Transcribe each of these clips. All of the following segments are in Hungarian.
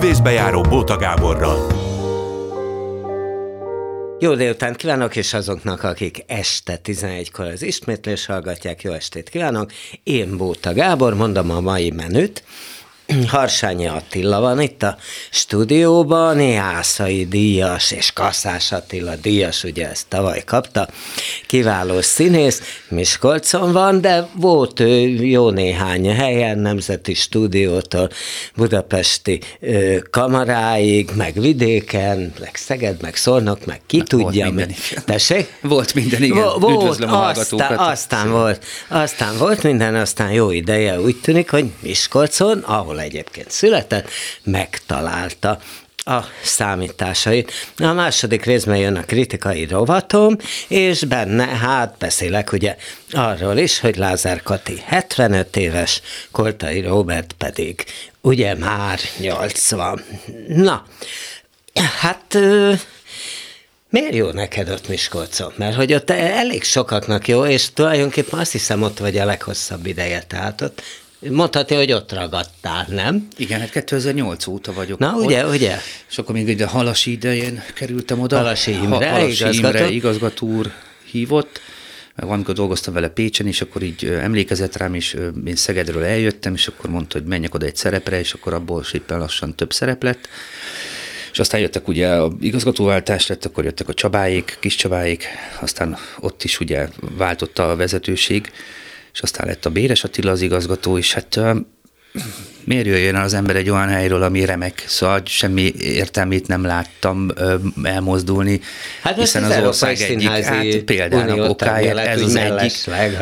Művészbejáró Bóta Gáborral. Jó délután kívánok, és azoknak, akik este 11-kor az ismétlés hallgatják, jó estét kívánok. Én Bóta Gábor, mondom a mai menüt. Harsányi Attila van itt a stúdióban, Jászai díjas és Kasszás Attila díjas, ugye ezt tavaly kapta, kiváló színész, Miskolcon van, de volt ő jó néhány helyen, Nemzeti Stúdiótól Budapesti ö, kamaráig, meg vidéken, meg Szeged, meg Szolnok, meg ki Volt tudja. minden, mi- igen. Tessék? Volt minden, igen. Vo- Volt, Üdvözlöm a aztán, aztán volt, aztán volt minden, aztán jó ideje úgy tűnik, hogy Miskolcon, ahol egyébként született, megtalálta a számításait. A második részben jön a kritikai rovatom, és benne hát beszélek ugye arról is, hogy Lázár Kati 75 éves, Koltai Robert pedig ugye már 80. Na, hát Miért jó neked ott Miskolcon? Mert hogy ott elég sokaknak jó, és tulajdonképpen azt hiszem ott vagy a leghosszabb ideje, tehát ott mondhatja, hogy ott ragadtál, nem? Igen, hát 2008 óta vagyok Na, ott. ugye, ugye? És akkor még ide Halasi idején kerültem oda. Halasi Imre, Halasi igazgató. Imre igazgató úr hívott, meg valamikor dolgoztam vele Pécsen, és akkor így emlékezett rám, és én Szegedről eljöttem, és akkor mondta, hogy menjek oda egy szerepre, és akkor abból szépen lassan több szerep lett. És aztán jöttek ugye a igazgatóváltás lett, akkor jöttek a Csabáék, kis Csabáék, aztán ott is ugye váltotta a vezetőség, és aztán lett a Béres Attila az igazgató, és hát miért jöjjön el az ember egy olyan helyről, ami remek, szóval semmi értelmét nem láttam elmozdulni, Hát most az Európai Színházi hát példának lett, ez az egyik,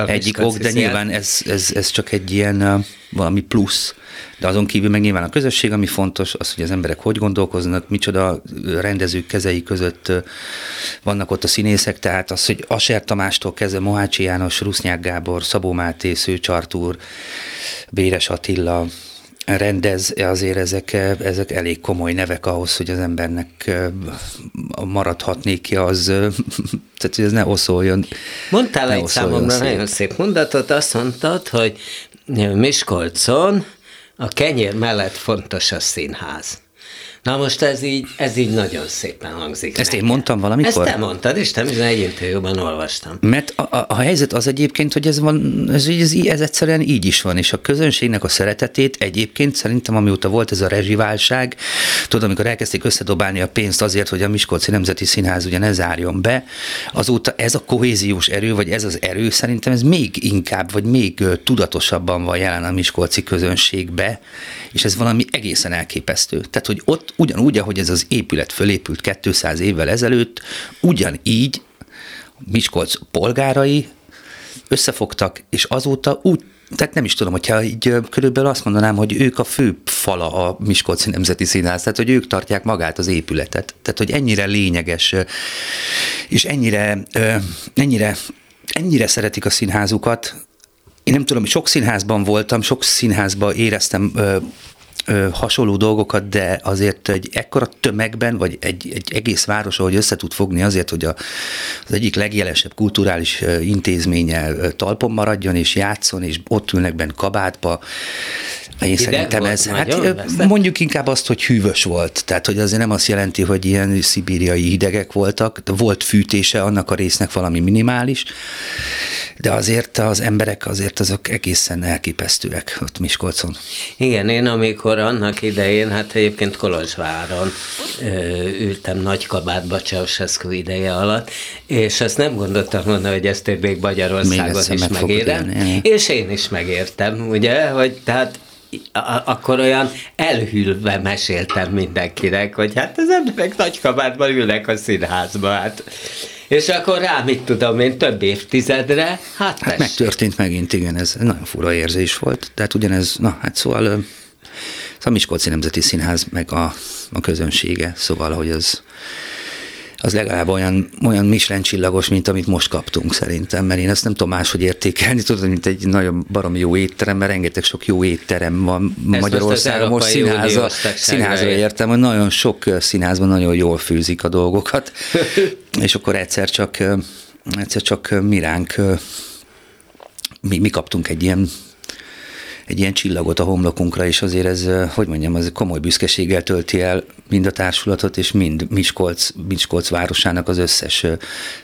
egyik ok, de nyilván ez, ez, ez csak egy ilyen valami plusz, de azon kívül meg nyilván a közösség, ami fontos, az, hogy az emberek hogy gondolkoznak, micsoda rendezők kezei között vannak ott a színészek, tehát az, hogy Aser Tamástól kezdve Mohácsi János, Rusznyák Gábor, Szabó Máté, Szőcs Artúr, Béres Attila, rendez, azért ezek, ezek elég komoly nevek ahhoz, hogy az embernek maradhatnék ki az, tehát hogy ez ne oszoljon. Mondtál ne egy számomra szét. nagyon szép mondatot, azt mondtad, hogy Miskolcon a kenyér mellett fontos a színház. Na most ez így, ez így nagyon szépen hangzik. Ezt én nekem. mondtam valamikor? Ezt te mondtad, és nem egy interjúban olvastam. Mert a, a, a helyzet az egyébként, hogy ez, van, ez, ez, ez egyszerűen így is van, és a közönségnek a szeretetét egyébként szerintem, amióta volt ez a rezsiválság, tudod, amikor elkezdték összedobálni a pénzt azért, hogy a Miskolci Nemzeti Színház ugye ne zárjon be, azóta ez a kohéziós erő, vagy ez az erő szerintem ez még inkább, vagy még tudatosabban van jelen a Miskolci közönségbe, és ez valami egészen elképesztő. Tehát, hogy ott ugyanúgy, ahogy ez az épület fölépült 200 évvel ezelőtt, ugyanígy Miskolc polgárai összefogtak, és azóta úgy, tehát nem is tudom, hogyha így körülbelül azt mondanám, hogy ők a fő fala a Miskolci Nemzeti Színház, tehát hogy ők tartják magát az épületet. Tehát, hogy ennyire lényeges, és ennyire, ennyire, ennyire szeretik a színházukat. Én nem tudom, sok színházban voltam, sok színházban éreztem ö, hasonló dolgokat, de azért egy ekkora tömegben, vagy egy, egy egész város, ahogy össze tud fogni azért, hogy a, az egyik legjelesebb kulturális intézménye talpon maradjon, és játszon, és ott ülnek benne kabátba, én Hideg szerintem ez, hát mondjuk inkább azt, hogy hűvös volt. Tehát, hogy azért nem azt jelenti, hogy ilyen szibériai hidegek voltak, de volt fűtése annak a résznek valami minimális, de azért az emberek azért azok egészen elképesztőek ott Miskolcon. Igen, én amikor annak idején, hát egyébként Kolozsváron ültem nagy kabátba Ceausescu ideje alatt, és azt nem gondoltam volna, hogy ezt még Magyarországon is meg megérem, élni, és én is megértem, ugye, hogy tehát akkor olyan elhűlve meséltem mindenkinek, hogy hát az emberek nagy kabátban ülnek a színházba, hát. És akkor rá, mit tudom én, több évtizedre, hát, Hát megtörtént megint, igen, ez nagyon fura érzés volt. Tehát ugyanez, na hát szóval a Miskolci Nemzeti Színház meg a, a közönsége, szóval, hogy az, az legalább olyan, olyan Michelin csillagos, mint amit most kaptunk szerintem, mert én ezt nem tudom máshogy értékelni, tudod, mint egy nagyon baromi jó étterem, mert rengeteg sok jó étterem van Magyarországon, most színháza, színházra ért. értem, hogy nagyon sok színházban nagyon jól főzik a dolgokat, és akkor egyszer csak, egyszer csak ö, mi ránk, ö, mi, mi kaptunk egy ilyen egy ilyen csillagot a homlokunkra, és azért ez, hogy mondjam, az komoly büszkeséggel tölti el mind a társulatot, és mind Miskolc, Miskolc városának az összes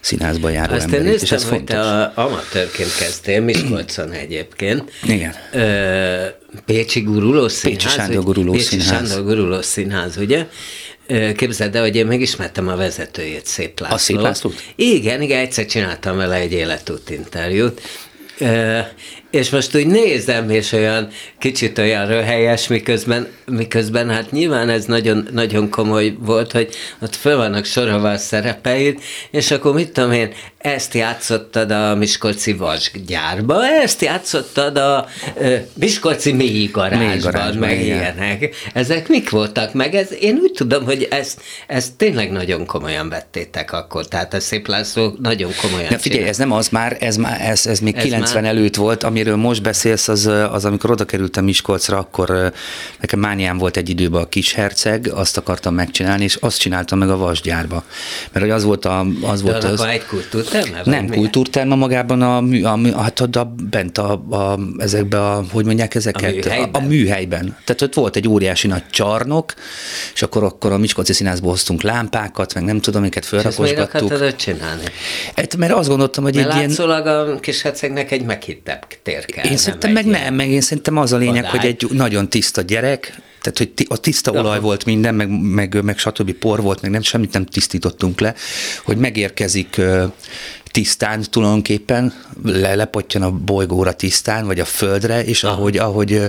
színházba járó Azt emberét, néztem, és ez fontos. te a, amatőrként kezdtél Miskolcon egyébként. Igen. Ö, Pécsi Guruló Színház. Pécsi Sándor? Guruló Pécsi Színház. Sándor Guruló Színház, ugye? Képzeld el, hogy én megismertem a vezetőjét, Szép Lászlót. Szép Lászlót? Igen, igen, egyszer csináltam vele egy életút interjút. És most úgy nézem, és olyan kicsit olyan röhelyes, miközben, miközben hát nyilván ez nagyon, nagyon komoly volt, hogy ott föl vannak sorolva a szerepeid, és akkor mit tudom én, ezt játszottad a Miskolci vasgyárba, ezt játszottad a ö, Miskolci mélygarázsban, Mélygarázsban, meg igen. ilyenek. Ezek mik voltak meg? Ez, én úgy tudom, hogy ezt, ezt tényleg nagyon komolyan vettétek akkor, tehát a Szép László nagyon komolyan Na figyelj, csinál. ez nem az már, ez, már, ez, ez még Ez ez 90 már- előtt volt, amiről most beszélsz, az, az amikor oda kerültem Miskolcra, akkor ö, nekem mániám volt egy időben a kisherceg, azt akartam megcsinálni, és azt csináltam meg a vasgyárba. Mert hogy az volt, a, az De volt az egy kultúrterme? Nem mi? kultúrterma magában, a, a, mű, hát oda bent a, a, ezekbe a, hogy mondják ezeket? A műhelyben? A, a műhelyben. Tehát ott volt egy óriási nagy csarnok, és akkor, akkor a Miskolci Színházból hoztunk lámpákat, meg nem tudom, miket És ezt miért felrakosgattuk. csinálni? Hát, mert azt gondoltam, hogy Mert egy ilyen... a kis hercegnek egy meghittebb tér kell. Én szerintem meg nem, meg én szerintem az a lényeg, hogy egy nagyon tiszta gyerek, tehát hogy a tiszta Aha. olaj volt minden, meg, meg, meg stb. por volt, meg nem, semmit nem tisztítottunk le, hogy megérkezik tisztán tulajdonképpen, le, lepottyan a bolygóra tisztán, vagy a földre, és ahogy, ahogy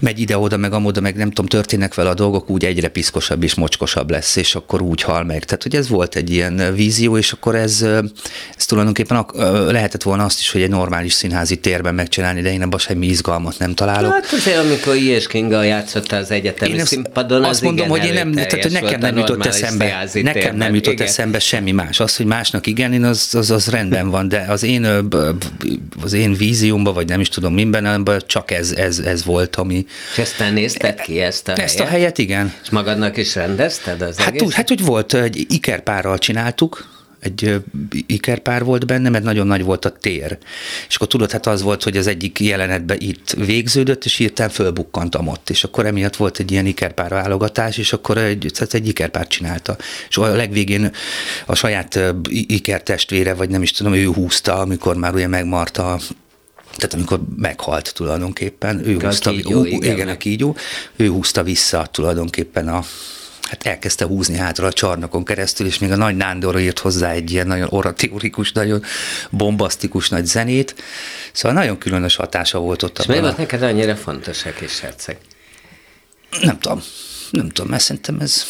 megy ide-oda, meg amoda, meg nem tudom, történnek vele a dolgok, úgy egyre piszkosabb és mocskosabb lesz, és akkor úgy hal meg. Tehát, hogy ez volt egy ilyen vízió, és akkor ez, ez tulajdonképpen lehetett volna azt is, hogy egy normális színházi térben megcsinálni, de én abban semmi izgalmat nem találok. Hát azért, amikor Ilyes Kinga játszotta az egyetemi Én azt, színpadon, az azt mondom, igen hogy én nem, tehát, hogy nekem nem jutott eszembe, nekem nem jutott eszembe semmi más. Az, hogy másnak igen, én az, az, az rendben van, de az én, az én víziómban, vagy nem is tudom minden, csak ez, ez, ez volt, ami... És te nézted ki, ezt a Ezt a helyet? helyet, igen. És magadnak is rendezted az Hát egész? úgy, hát úgy volt, egy ikerpárral csináltuk, egy ikerpár volt benne, mert nagyon nagy volt a tér. És akkor tudod, hát az volt, hogy az egyik jelenetben itt végződött, és hirtelen fölbukkantam ott. És akkor emiatt volt egy ilyen ikerpár válogatás, és akkor egy, tehát egy ikerpár csinálta. És a legvégén a saját ikertestvére, vagy nem is tudom, ő húzta, amikor már ugye megmarta tehát amikor meghalt tulajdonképpen, ő A húzta, kígyó, ú- igen. igen, a kígyó, ő húzta vissza tulajdonképpen a, hát elkezdte húzni hátra a csarnokon keresztül, és még a nagy Nándor írt hozzá egy ilyen nagyon oratórikus, nagyon bombasztikus nagy zenét. Szóval nagyon különös hatása volt ott. És miért volt neked annyira fontos a kis herceg? nem tudom, nem tudom, mert szerintem ez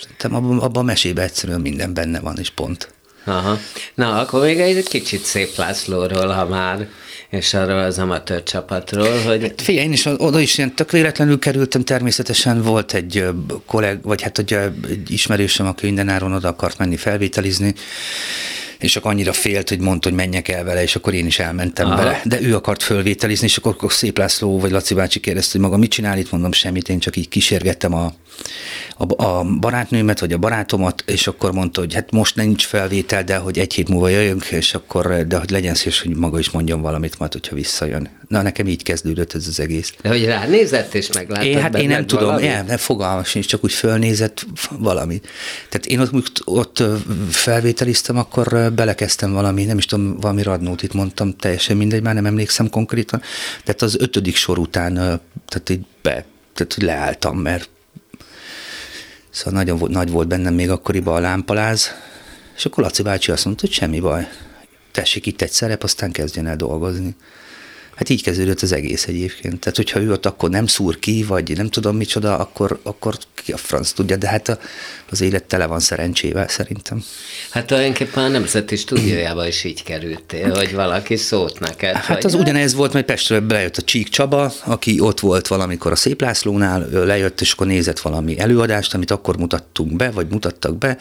szerintem abban, abban a mesében egyszerűen minden benne van, és pont. Aha. Na, akkor még egy kicsit Szép Lászlóról, ha már, és arról az amatőr csapatról, hogy Figyelj, én is oda is ilyen tök véletlenül kerültem, természetesen volt egy kolleg, vagy hát egy ismerősöm, aki mindenáron oda akart menni felvételizni, és csak annyira félt, hogy mondta, hogy menjek el vele, és akkor én is elmentem Aha. Vele. De ő akart fölvételizni, és akkor, akkor Szép László vagy Laci bácsi kérdezte, hogy maga mit csinál itt, mondom semmit, én csak így kísérgettem a, a, a barátnőmet, vagy a barátomat, és akkor mondta, hogy hát most nincs felvétel, de hogy egy hét múlva jöjjünk, és akkor, de hogy legyen szíves, hogy maga is mondjon valamit majd, hogyha visszajön. Na, nekem így kezdődött ez az egész. de hogy ránézett és meglátott Én, hát én nem tudom, valamit? én nem fogalmas sincs, csak úgy fölnézett valami. Tehát én ott, ott felvételiztem, akkor belekezdtem valami, nem is tudom, valami radnót itt mondtam, teljesen mindegy, már nem emlékszem konkrétan. Tehát az ötödik sor után, tehát így be, tehát leálltam, mert szóval nagyon volt, nagy volt bennem még akkoriban a lámpaláz, és akkor Laci bácsi azt mondta, hogy semmi baj, tessék itt egy szerep, aztán kezdjen el dolgozni. Hát így kezdődött az egész egyébként. Tehát, hogyha ő ott akkor nem szúr ki, vagy nem tudom micsoda, akkor, akkor ki a franc tudja, de hát a, az élet tele van szerencsével szerintem. Hát tulajdonképpen a Nemzeti Stúdiójába is így kerültél, hogy valaki szólt neked. Hát az ugyanez volt, majd Pestről belejött a Csík Csaba, aki ott volt valamikor a Szép Lászlónál, lejött, és akkor nézett valami előadást, amit akkor mutattunk be, vagy mutattak be,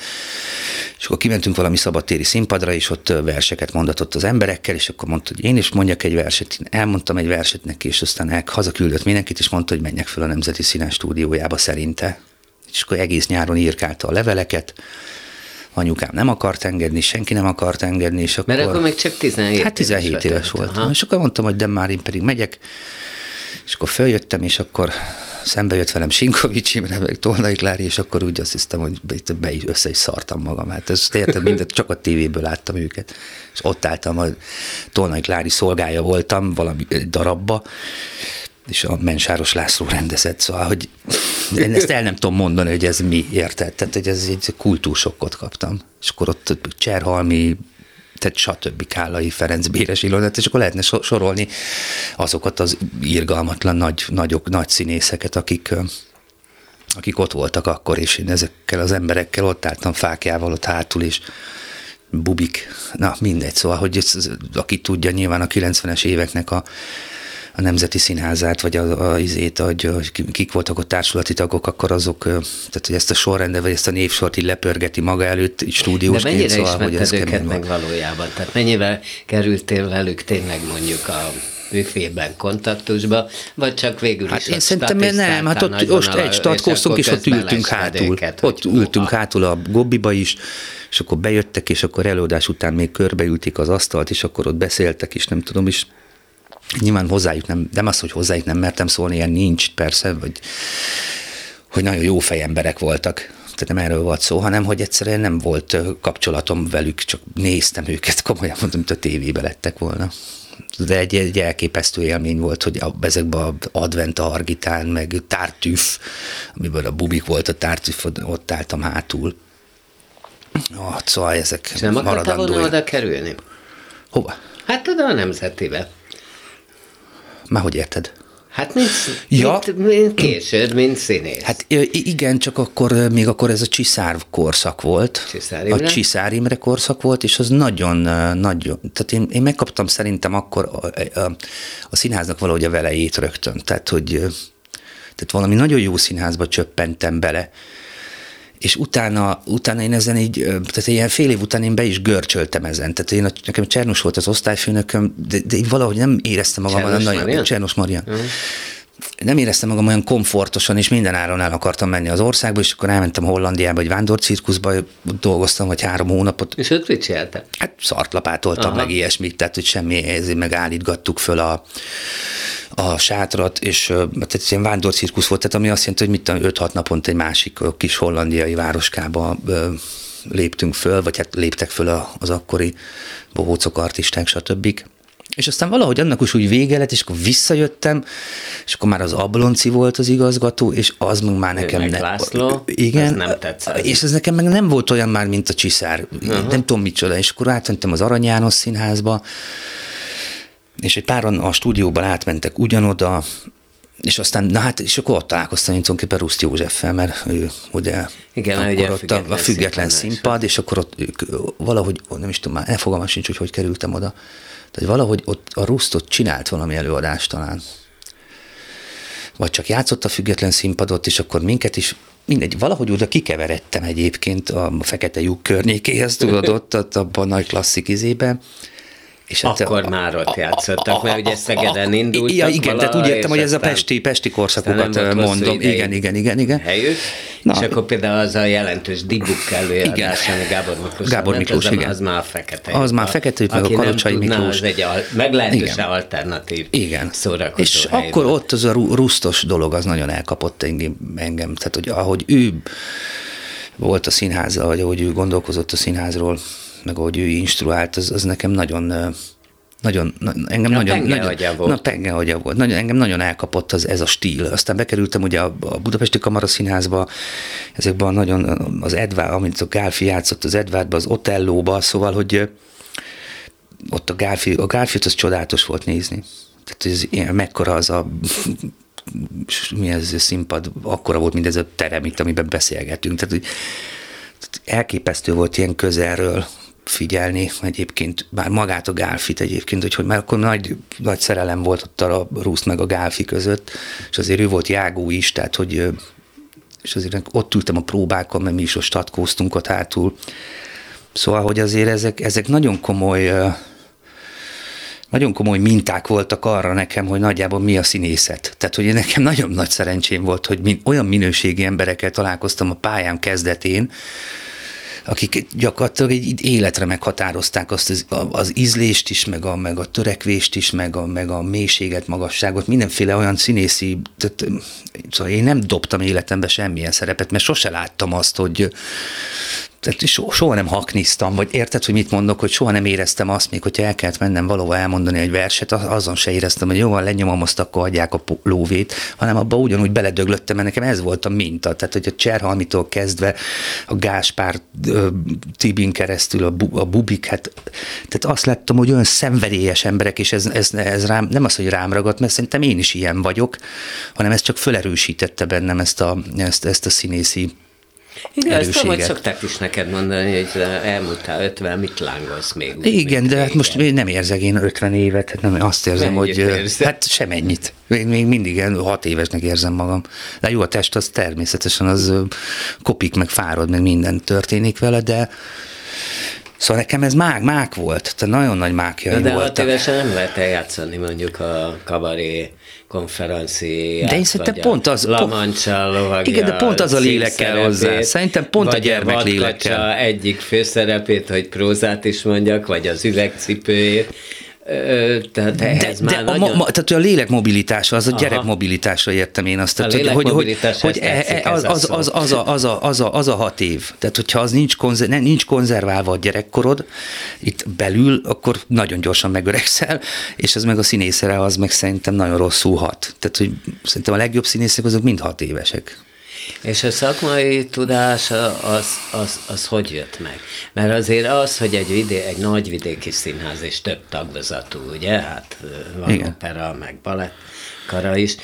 és akkor kimentünk valami szabadtéri színpadra, és ott verseket mondatott az emberekkel, és akkor mondta, hogy én is mondjak egy verset, én elmondtam egy verset neki, és aztán hazaküldött mindenkit, és mondta, hogy menjek fel a Nemzeti Színes stúdiójába szerinte. És akkor egész nyáron írkálta a leveleket, anyukám nem akart engedni, senki nem akart engedni, és akkor... Mert akkor még csak 17 Hát 17 éves voltál. voltam. Aha. És akkor mondtam, hogy de már én pedig megyek, És akkor följöttem, és akkor szembe jött velem Sinkovics Imre, meg Tolnai Klári, és akkor úgy azt hiszem, hogy be, is, össze is szartam magam. Hát ezt érted, mindent csak a tévéből láttam őket. És ott álltam, a Tolnai Klári szolgája voltam valami darabba, és a Mensáros László rendezett, szóval, hogy én ezt el nem tudom mondani, hogy ez mi, érted? Tehát, hogy ez egy kultúrsokkot kaptam. És akkor ott Cserhalmi, tehát stb. Kálai, Ferenc, Béres Ilonát, és akkor lehetne sorolni azokat az irgalmatlan nagy, nagyok, nagy színészeket, akik, akik ott voltak akkor, és én ezekkel az emberekkel ott álltam fákjával ott hátul, és bubik, na mindegy, szóval, hogy ez, aki tudja, nyilván a 90-es éveknek a a Nemzeti Színházát, vagy a, a izét, hogy kik voltak a társulati tagok, akkor azok, tehát hogy ezt a sorrendet, vagy ezt a névsort így lepörgeti maga előtt, így stúdiós. De mennyire szóval, hogy ez őket meg valójában? Tehát mennyivel kerültél velük tényleg mondjuk a büfében kontaktusba, vagy csak végül hát is én szerintem nem, hát ott most egy statkoztunk, és, és ott ültünk hátul. Őket, ott ültünk hátul a gobbiba is, és akkor bejöttek, és akkor előadás után még körbeülték az asztalt, és akkor ott beszéltek, és nem tudom, is Nyilván hozzájuk nem, nem az, hogy hozzájuk nem mertem szólni, ilyen nincs persze, vagy hogy nagyon jó fejemberek voltak, tehát nem erről volt szó, hanem hogy egyszerűen nem volt kapcsolatom velük, csak néztem őket, komolyan mondom, mint a tévébe lettek volna. De egy, egy elképesztő élmény volt, hogy ezekben a advent a argitán, meg tártűf, amiből a bubik volt a tártűf, ott álltam hátul. Oh, szóval ezek És nem akartál volna oda kerülni? Hova? Hát oda a nemzetibe. Már hogy érted? Hát mint, ja. mint, mint későd, mint színész. Hát igen, csak akkor még akkor ez a Csiszár korszak volt. Csiszár Imre? A Csiszár Imre korszak volt, és az nagyon, nagyon, tehát én, én megkaptam szerintem akkor a, a, a színháznak valahogy a velejét rögtön. Tehát, hogy tehát valami nagyon jó színházba csöppentem bele, és utána, utána én ezen így, tehát ilyen fél év után én be is görcsöltem ezen. Tehát én, nekem Csernus volt az osztályfőnököm, de, de így valahogy nem éreztem magam Csernus olyan nagyon... Csernus Marian. Uh-huh nem éreztem magam olyan komfortosan, és minden áron el akartam menni az országba, és akkor elmentem Hollandiába, egy vándorcirkuszba, dolgoztam, vagy három hónapot. És ott mit csináltál? Hát szartlapátoltam, Aha. meg ilyesmit, tehát hogy semmi, ezért megállítgattuk föl a, a sátrat, és hát egy ilyen vándorcirkusz volt, tehát ami azt jelenti, hogy mit 5-6 naponta egy másik kis hollandiai városkába léptünk föl, vagy hát léptek föl az akkori bohócok, artisták, stb. És aztán valahogy annak is úgy vége lett, és akkor visszajöttem, és akkor már az Ablonci volt az igazgató, és az meg már nekem nem. László, igen, nem tetszett. És ez nekem meg nem volt olyan már, mint a Csiszár. Uh-huh. Nem tudom micsoda. És akkor átmentem az Arany János színházba, és egy páran a stúdióban átmentek ugyanoda, és aztán, na hát, és akkor ott találkoztam én tulajdonképpen Ruszt Józseffel, mert ő ugye, Igen, akkor ugye ott független a, a független színpad, és akkor ott ők, valahogy, nem is tudom, már elfogalmam sincs, hogy hogy kerültem oda. Tehát valahogy ott a Rustot csinált valami előadást talán. Vagy csak játszott a független színpadot, és akkor minket is mindegy, valahogy oda kikeveredtem egyébként a Fekete lyuk környékéhez, tudod, ott, ott abban a nagy klasszik izében, és hát Akkor a, már ott játszottak, mert ugye Szegeden indultak Ja, igen, tehát úgy értem, hogy ez a pesti, pesti korszakokat mondom. Igen, igen, igen, igen. Helyük, Na. És akkor például az a jelentős dibuk előadás, ami Gábor Miklós. Gábor Miklós, az, igen. Az már a fekete. Az már fekete, meg a Kalocsai Miklós. Az egy meglehetősen alternatív igen. szórakozó És akkor volt. ott az a rusztos dolog, az nagyon elkapott engem. engem. Tehát, hogy ahogy ő volt a színháza, vagy ahogy ő gondolkozott a színházról, meg ahogy ő instruált, az, az nekem nagyon nagyon, na, engem na, nagyon, nagyon volt. Na, penge volt. Nagyon, engem nagyon elkapott az, ez a stíl. Aztán bekerültem ugye a, a Budapesti Kamaraszínházba, ezekben a nagyon, az Edvár, amit a Gálfi játszott az Edvárba, az Otellóba, szóval, hogy ott a Gálfi, a Gálfi az csodálatos volt nézni. Tehát ez ilyen, mekkora az a mi ez színpad, akkora volt, mint ez a terem itt, amiben beszélgetünk. Tehát, hogy elképesztő volt ilyen közelről figyelni egyébként, bár magát a Gálfit egyébként, hogy, hogy már akkor nagy, nagy szerelem volt ott a Rusz meg a Gálfi között, és azért ő volt jágó is, tehát hogy és azért ott ültem a próbákon, mert mi is ott statkóztunk ott hátul. Szóval, hogy azért ezek, ezek nagyon komoly nagyon komoly minták voltak arra nekem, hogy nagyjából mi a színészet. Tehát, hogy nekem nagyon nagy szerencsém volt, hogy olyan minőségi emberekkel találkoztam a pályám kezdetén, akik gyakorlatilag egy életre meghatározták azt az, az ízlést is, meg a, meg a törekvést is, meg a, meg a mélységet, magasságot, mindenféle olyan színészi, tehát, szóval én nem dobtam életembe semmilyen szerepet, mert sose láttam azt, hogy tehát so, soha nem hakniztam, vagy érted, hogy mit mondok, hogy soha nem éreztem azt, még hogyha el kellett mennem valahol elmondani egy verset, azon se éreztem, hogy jó, van, lenyomom azt, akkor adják a lóvét, hanem abba ugyanúgy beledöglöttem, mert nekem ez volt a minta. Tehát, hogy a Cserhalmitól kezdve a Gáspár Tibin keresztül a, bu, a Bubik, hát, tehát azt láttam, hogy olyan szenvedélyes emberek, és ez, ez, ez rám, nem az, hogy rám ragadt, mert szerintem én is ilyen vagyok, hanem ez csak felerősítette bennem ezt a, ezt, ezt a színészi igen, ezt tudom, hogy szokták is neked mondani, hogy elmúltál 50, mit lángolsz még? Igen, de hát most nem érzek én 50 évet, hát nem, azt érzem, Mennyit hogy érzed? hát semennyit. Még, még mindig 6 évesnek érzem magam. De jó, a test az természetesen az kopik, meg fárad, meg minden történik vele, de Szóval nekem ez mák, mák volt, tehát nagyon nagy mákjaim De voltak. hat évesen nem lehet eljátszani mondjuk a kabaré konferenciát. De én szerintem pont az... Lamancsal Igen, de pont az a lélek kell hozzá. Szerintem pont a gyermek lélek kell. egyik főszerepét, hogy prózát is mondjak, vagy az üvegcipőjét tehát ehhez de, már de nagyon... a, ma, tehát a lélek mobilitása, az a Aha. gyerek mobilitásra értem én azt. Tehát, a hogy, hogy, hogy e- e- az, az, az, az, a, az, a, az, a, az a hat év. Tehát, hogyha az nincs, konzer, ne, nincs konzerválva a gyerekkorod itt belül, akkor nagyon gyorsan megöregszel, és ez meg a színészre az meg szerintem nagyon rosszul hat. Tehát, hogy szerintem a legjobb színészek azok mind hat évesek. És a szakmai tudás az, az, az hogy jött meg? Mert azért az, hogy egy, vidé, egy nagy vidéki színház és több tagozatú, ugye? Hát van Igen. opera, meg balett, kara is,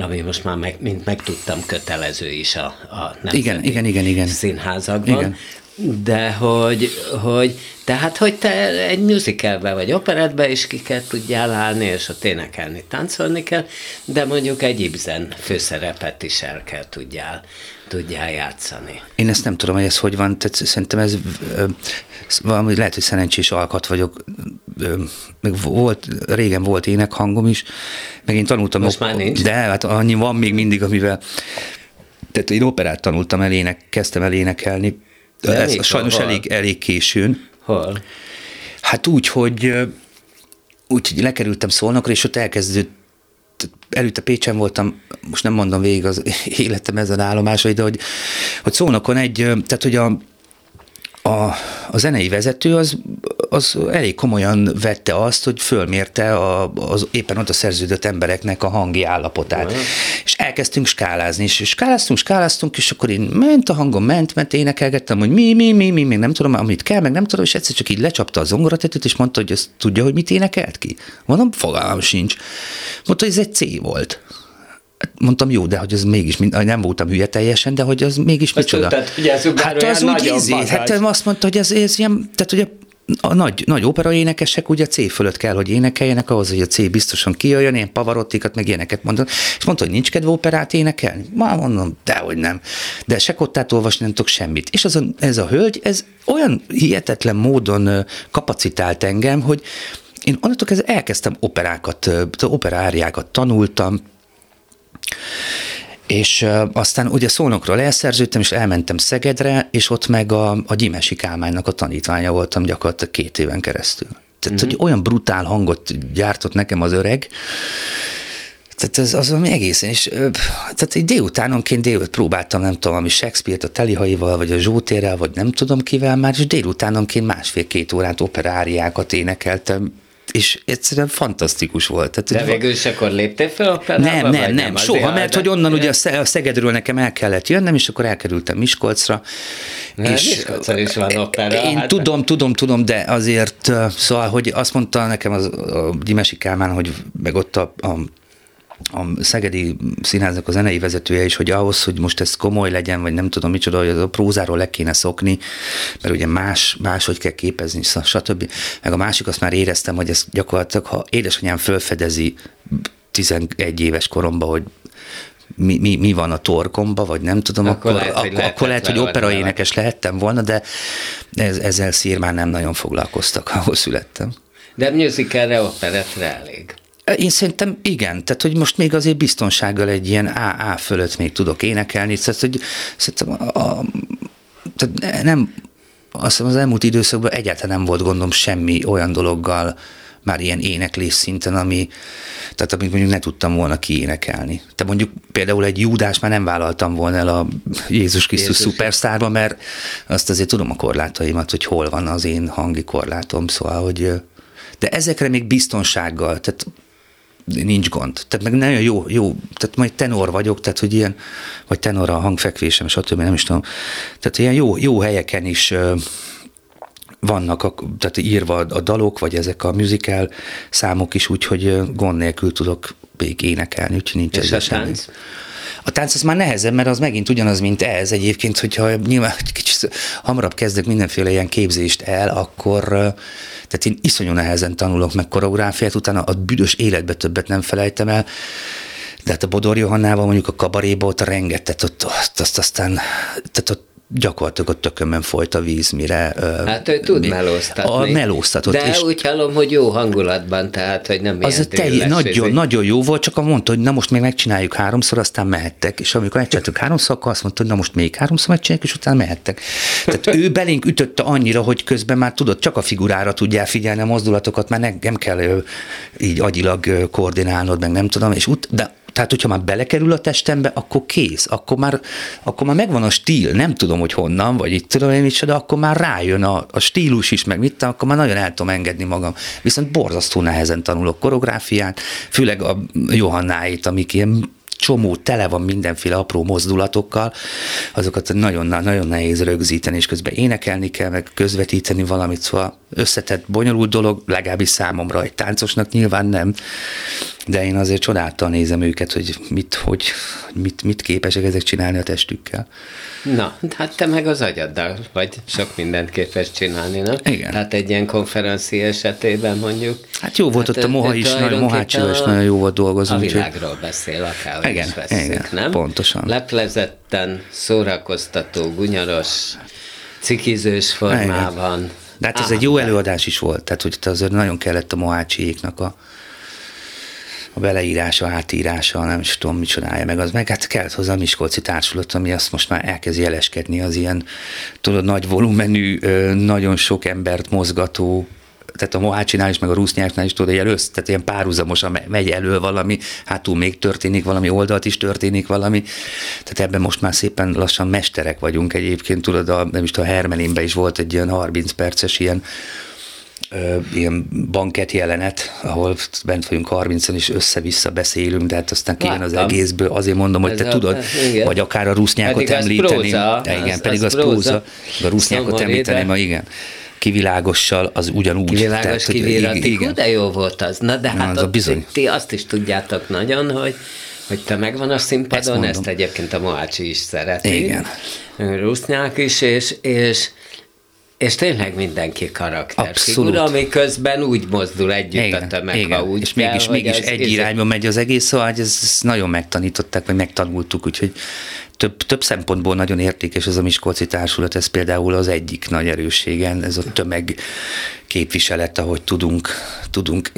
ami most már meg, mint megtudtam, kötelező is a, a igen, igen, igen, igen. színházakban. Igen de hogy, hogy tehát, hogy te egy musicalbe vagy operetbe is ki kell tudjál állni, és ott énekelni, táncolni kell, de mondjuk egy Ibsen főszerepet is el kell tudjál, tudjál játszani. Én ezt nem tudom, hogy ez hogy van, tehát szerintem ez valami lehet, hogy szerencsés alkat vagyok, meg volt, régen volt énekhangom is, meg én tanultam. Most már nincs? De hát annyi van még mindig, amivel tehát én operát tanultam el, ének, kezdtem el énekelni, de ez sajnos hol? elég, elég későn. Hol? Hát úgy, hogy úgy, hogy lekerültem Szolnokra, és ott elkezdődött előtte Pécsen voltam, most nem mondom végig az életem ezen állomásai, de hogy, hogy Szolnokon egy, tehát hogy a, a, a zenei vezető az, az elég komolyan vette azt, hogy fölmérte a, az éppen ott a szerződött embereknek a hangi állapotát. Uh-huh. És elkezdtünk skálázni, és skáláztunk, skáláztunk, és akkor én ment a hangom, ment, ment, énekelgettem, hogy mi, mi, mi, mi, még nem tudom, amit kell, meg nem tudom, és egyszer csak így lecsapta a zongoratetőt, és mondta, hogy ezt tudja, hogy mit énekelt ki. Mondom, fogalmam sincs. Mondta, hogy ez egy C volt. Mondtam, jó, de hogy az mégis, nem voltam hülye teljesen, de hogy az mégis Azt micsoda. Tudtad, hogy ez hát az úgy ízé, hát azt mondta, hogy ez, ez ilyen, tehát ugye a nagy, nagy operaénekesek ugye a C fölött kell, hogy énekeljenek, ahhoz, hogy a C biztosan kijöjjön, ilyen pavarottikat, meg ilyeneket mondom. És mondta, hogy nincs kedve operát énekelni? Már mondom, dehogy nem. De se kottát olvasni nem tudok semmit. És az a, ez a hölgy, ez olyan hihetetlen módon kapacitált engem, hogy én onnantól kezdve elkezdtem operákat, operáriákat tanultam, és aztán ugye Szolnokról elszerződtem, és elmentem Szegedre, és ott meg a, a Gyimesi Kálmánynak a tanítványa voltam gyakorlatilag két éven keresztül. Tehát, mm-hmm. hogy olyan brutál hangot gyártott nekem az öreg, tehát ez az ami egészen, és tehát egy délutánonként délut próbáltam, nem tudom, ami Shakespeare-t a Telihaival, vagy a Zsótérrel, vagy nem tudom kivel már, és délutánonként másfél-két órát operáriákat énekeltem, és egyszerűen fantasztikus volt. Tehát, De végül is akkor léptél fel a Nem, nem, nem, nem soha, mert hogy onnan ugye a Szegedről nekem el kellett jönnöm, és akkor elkerültem Miskolcra. Ne, és Miskolcra is van opera. Én hát tudom, tudom, tudom, de azért, szóval, hogy azt mondta nekem az, a Gyimesi Kálmán, hogy meg ott a, a a Szegedi Színháznak a zenei vezetője is, hogy ahhoz, hogy most ez komoly legyen, vagy nem tudom micsoda, hogy a prózáról le kéne szokni, mert ugye más, máshogy kell képezni, stb. Meg a másik azt már éreztem, hogy ez gyakorlatilag, ha édesanyám fölfedezi 11 éves koromban, hogy mi, mi, mi van a torkomba, vagy nem tudom, akkor, akkor lehet, hogy, akkor lehet, hogy operaénekes lehettem volna, de ez, ezzel szírmán nem nagyon foglalkoztak, ahol születtem. De musicalre, operetre elég. Én szerintem igen, tehát hogy most még azért biztonsággal egy ilyen AA fölött még tudok énekelni, tehát hogy szerintem a, a, tehát nem azt hiszem az elmúlt időszakban egyáltalán nem volt gondom semmi olyan dologgal, már ilyen éneklés szinten, ami, tehát amit mondjuk ne tudtam volna kiénekelni. Te mondjuk például egy Júdás már nem vállaltam volna el a Jézus Krisztus szupersztárba, mert azt azért tudom a korlátaimat, hogy hol van az én hangi korlátom, szóval, hogy de ezekre még biztonsággal, tehát nincs gond. Tehát meg nagyon jó, jó, tehát majd tenor vagyok, tehát hogy ilyen, vagy tenor a hangfekvésem, stb. nem is tudom. Tehát ilyen jó, jó helyeken is vannak a, tehát írva a dalok, vagy ezek a musical számok is, úgyhogy gond nélkül tudok még énekelni, úgyhogy nincs És ez a semmi. A tánc az már nehezebb, mert az megint ugyanaz, mint ez. Egyébként, hogyha nyilván kicsit hamarabb kezdek mindenféle ilyen képzést el, akkor tehát én iszonyú nehezen tanulok meg koreográfiát, utána a büdös életbe többet nem felejtem el, de hát a Bodor Johannával mondjuk a kabaréba ott rengeteg, ott, ott azt aztán, tehát ott gyakorlatilag a tökömben folyt a víz, mire... Hát ő tud melóztatni. A melóztatott. De és úgy hallom, hogy jó hangulatban, tehát, hogy nem az a tényleg nagyon, nagyon jó volt, csak mondta, hogy na most még megcsináljuk háromszor, aztán mehettek. És amikor megcsináltuk háromszor, akkor azt mondta, hogy na most még háromszor megcsináljuk, és utána mehettek. Tehát ő belénk ütötte annyira, hogy közben már tudod, csak a figurára tudjál figyelni a mozdulatokat, már nem kell így agyilag koordinálnod, meg nem tudom, és ut- de tehát, hogyha már belekerül a testembe, akkor kész, akkor már, akkor már megvan a stíl, nem tudom, hogy honnan, vagy itt tudom én micsoda, akkor már rájön a, a stílus is, meg mit, akkor már nagyon el tudom engedni magam. Viszont borzasztó nehezen tanulok koreográfiát, főleg a Johannáit, amik ilyen csomó, tele van mindenféle apró mozdulatokkal, azokat nagyon, nagyon nehéz rögzíteni, és közben énekelni kell, meg közvetíteni valamit, szóval összetett, bonyolult dolog, legalábbis számomra egy táncosnak nyilván nem, de én azért csodáltal nézem őket, hogy mit, hogy, mit, mit képesek ezek csinálni a testükkel. Na, hát te meg az agyaddal vagy sok mindent képes csinálni, nem? Igen. Tehát egy ilyen konferencia esetében mondjuk. Hát jó volt ott a Moha ő is, nagyon Mohácsival is nagyon jó volt dolgozni. A világról beszél, akárhogy Igen, is vesszük, igen, nem? pontosan. Leplezetten, szórakoztató, gunyaros, cikizős formában. De hát ez egy jó előadás is volt, tehát hogy azért nagyon kellett a Mohácsiéknak a, a beleírása, átírása, nem is tudom, mit csinálja meg, az meg hát kellett hozzá a Miskolci Társulat, ami azt most már elkezd jeleskedni, az ilyen, tudod, nagy volumenű, nagyon sok embert mozgató, tehát a Mohácsinál is, meg a Rusznyáknál is tudod, ilyen össz, tehát ilyen párhuzamosan me- megy elő valami, hátul még történik valami, oldalt is történik valami, tehát ebben most már szépen lassan mesterek vagyunk egyébként, tudod, a, nem is tudom, a Hermelinben is volt egy ilyen 30 perces ilyen ö, ilyen banket jelenet, ahol bent vagyunk 30 és össze-vissza beszélünk, de hát aztán kijön az egészből. Azért mondom, hogy Ez te a- tudod, igen. vagy akár a rusznyákot Pedig próza, de igen, az- pedig az az, próza. próza. A rusznyákot de- ma igen. Kivilágossal az ugyanúgy. Kivilágos, igen. Hú, de jó volt az. Na, de Na, hát az a bizony. ti azt is tudjátok nagyon, hogy hogy te megvan a Ezt színpadon, mondom. ezt, egyébként a Moácsi is szereti. Igen. Rusznyák is, és, és és tényleg mindenki karakter. Abszolút. Figura, ami közben úgy mozdul együtt a tömeg, ha úgy és kell, mégis, hogy mégis ez- egy ez- irányba megy az egész, szóval ezt, ezt nagyon megtanították, vagy megtanultuk, úgyhogy több, több szempontból nagyon értékes ez a Miskolci Társulat, ez például az egyik nagy erősségen, ez a tömeg képviselet, ahogy tudunk, tudunk,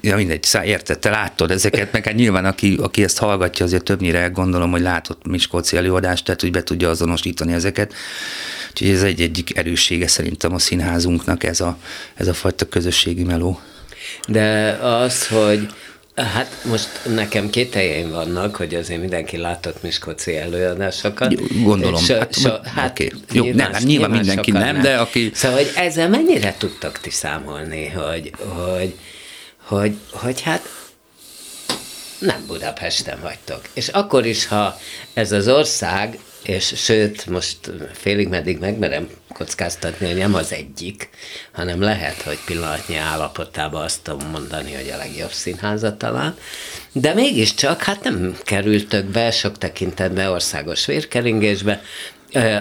ja mindegy, érted, te láttad ezeket, meg hát nyilván aki, aki ezt hallgatja, azért többnyire gondolom, hogy látott Miskolci előadást, tehát hogy be tudja azonosítani ezeket. Úgyhogy ez egy egyik erőssége szerintem a színházunknak, ez a, ez a fajta közösségi meló. De az, hogy Hát most nekem két helyeim vannak, hogy azért mindenki látott Miskolci előadásokat. Gondolom. So, Hát, so, hát Jó, nem, nem, nyilván mindenki sokan nem, de aki- Szóval, hogy ezzel mennyire tudtok ti számolni, hogy, hogy, hogy, hogy hát nem Budapesten vagytok. És akkor is, ha ez az ország, és sőt, most félig meddig megmerem kockáztatni, hogy nem az egyik, hanem lehet, hogy pillanatnyi állapotában azt tudom mondani, hogy a legjobb színházat talán, de mégiscsak hát nem kerültök be sok tekintetben országos vérkeringésbe,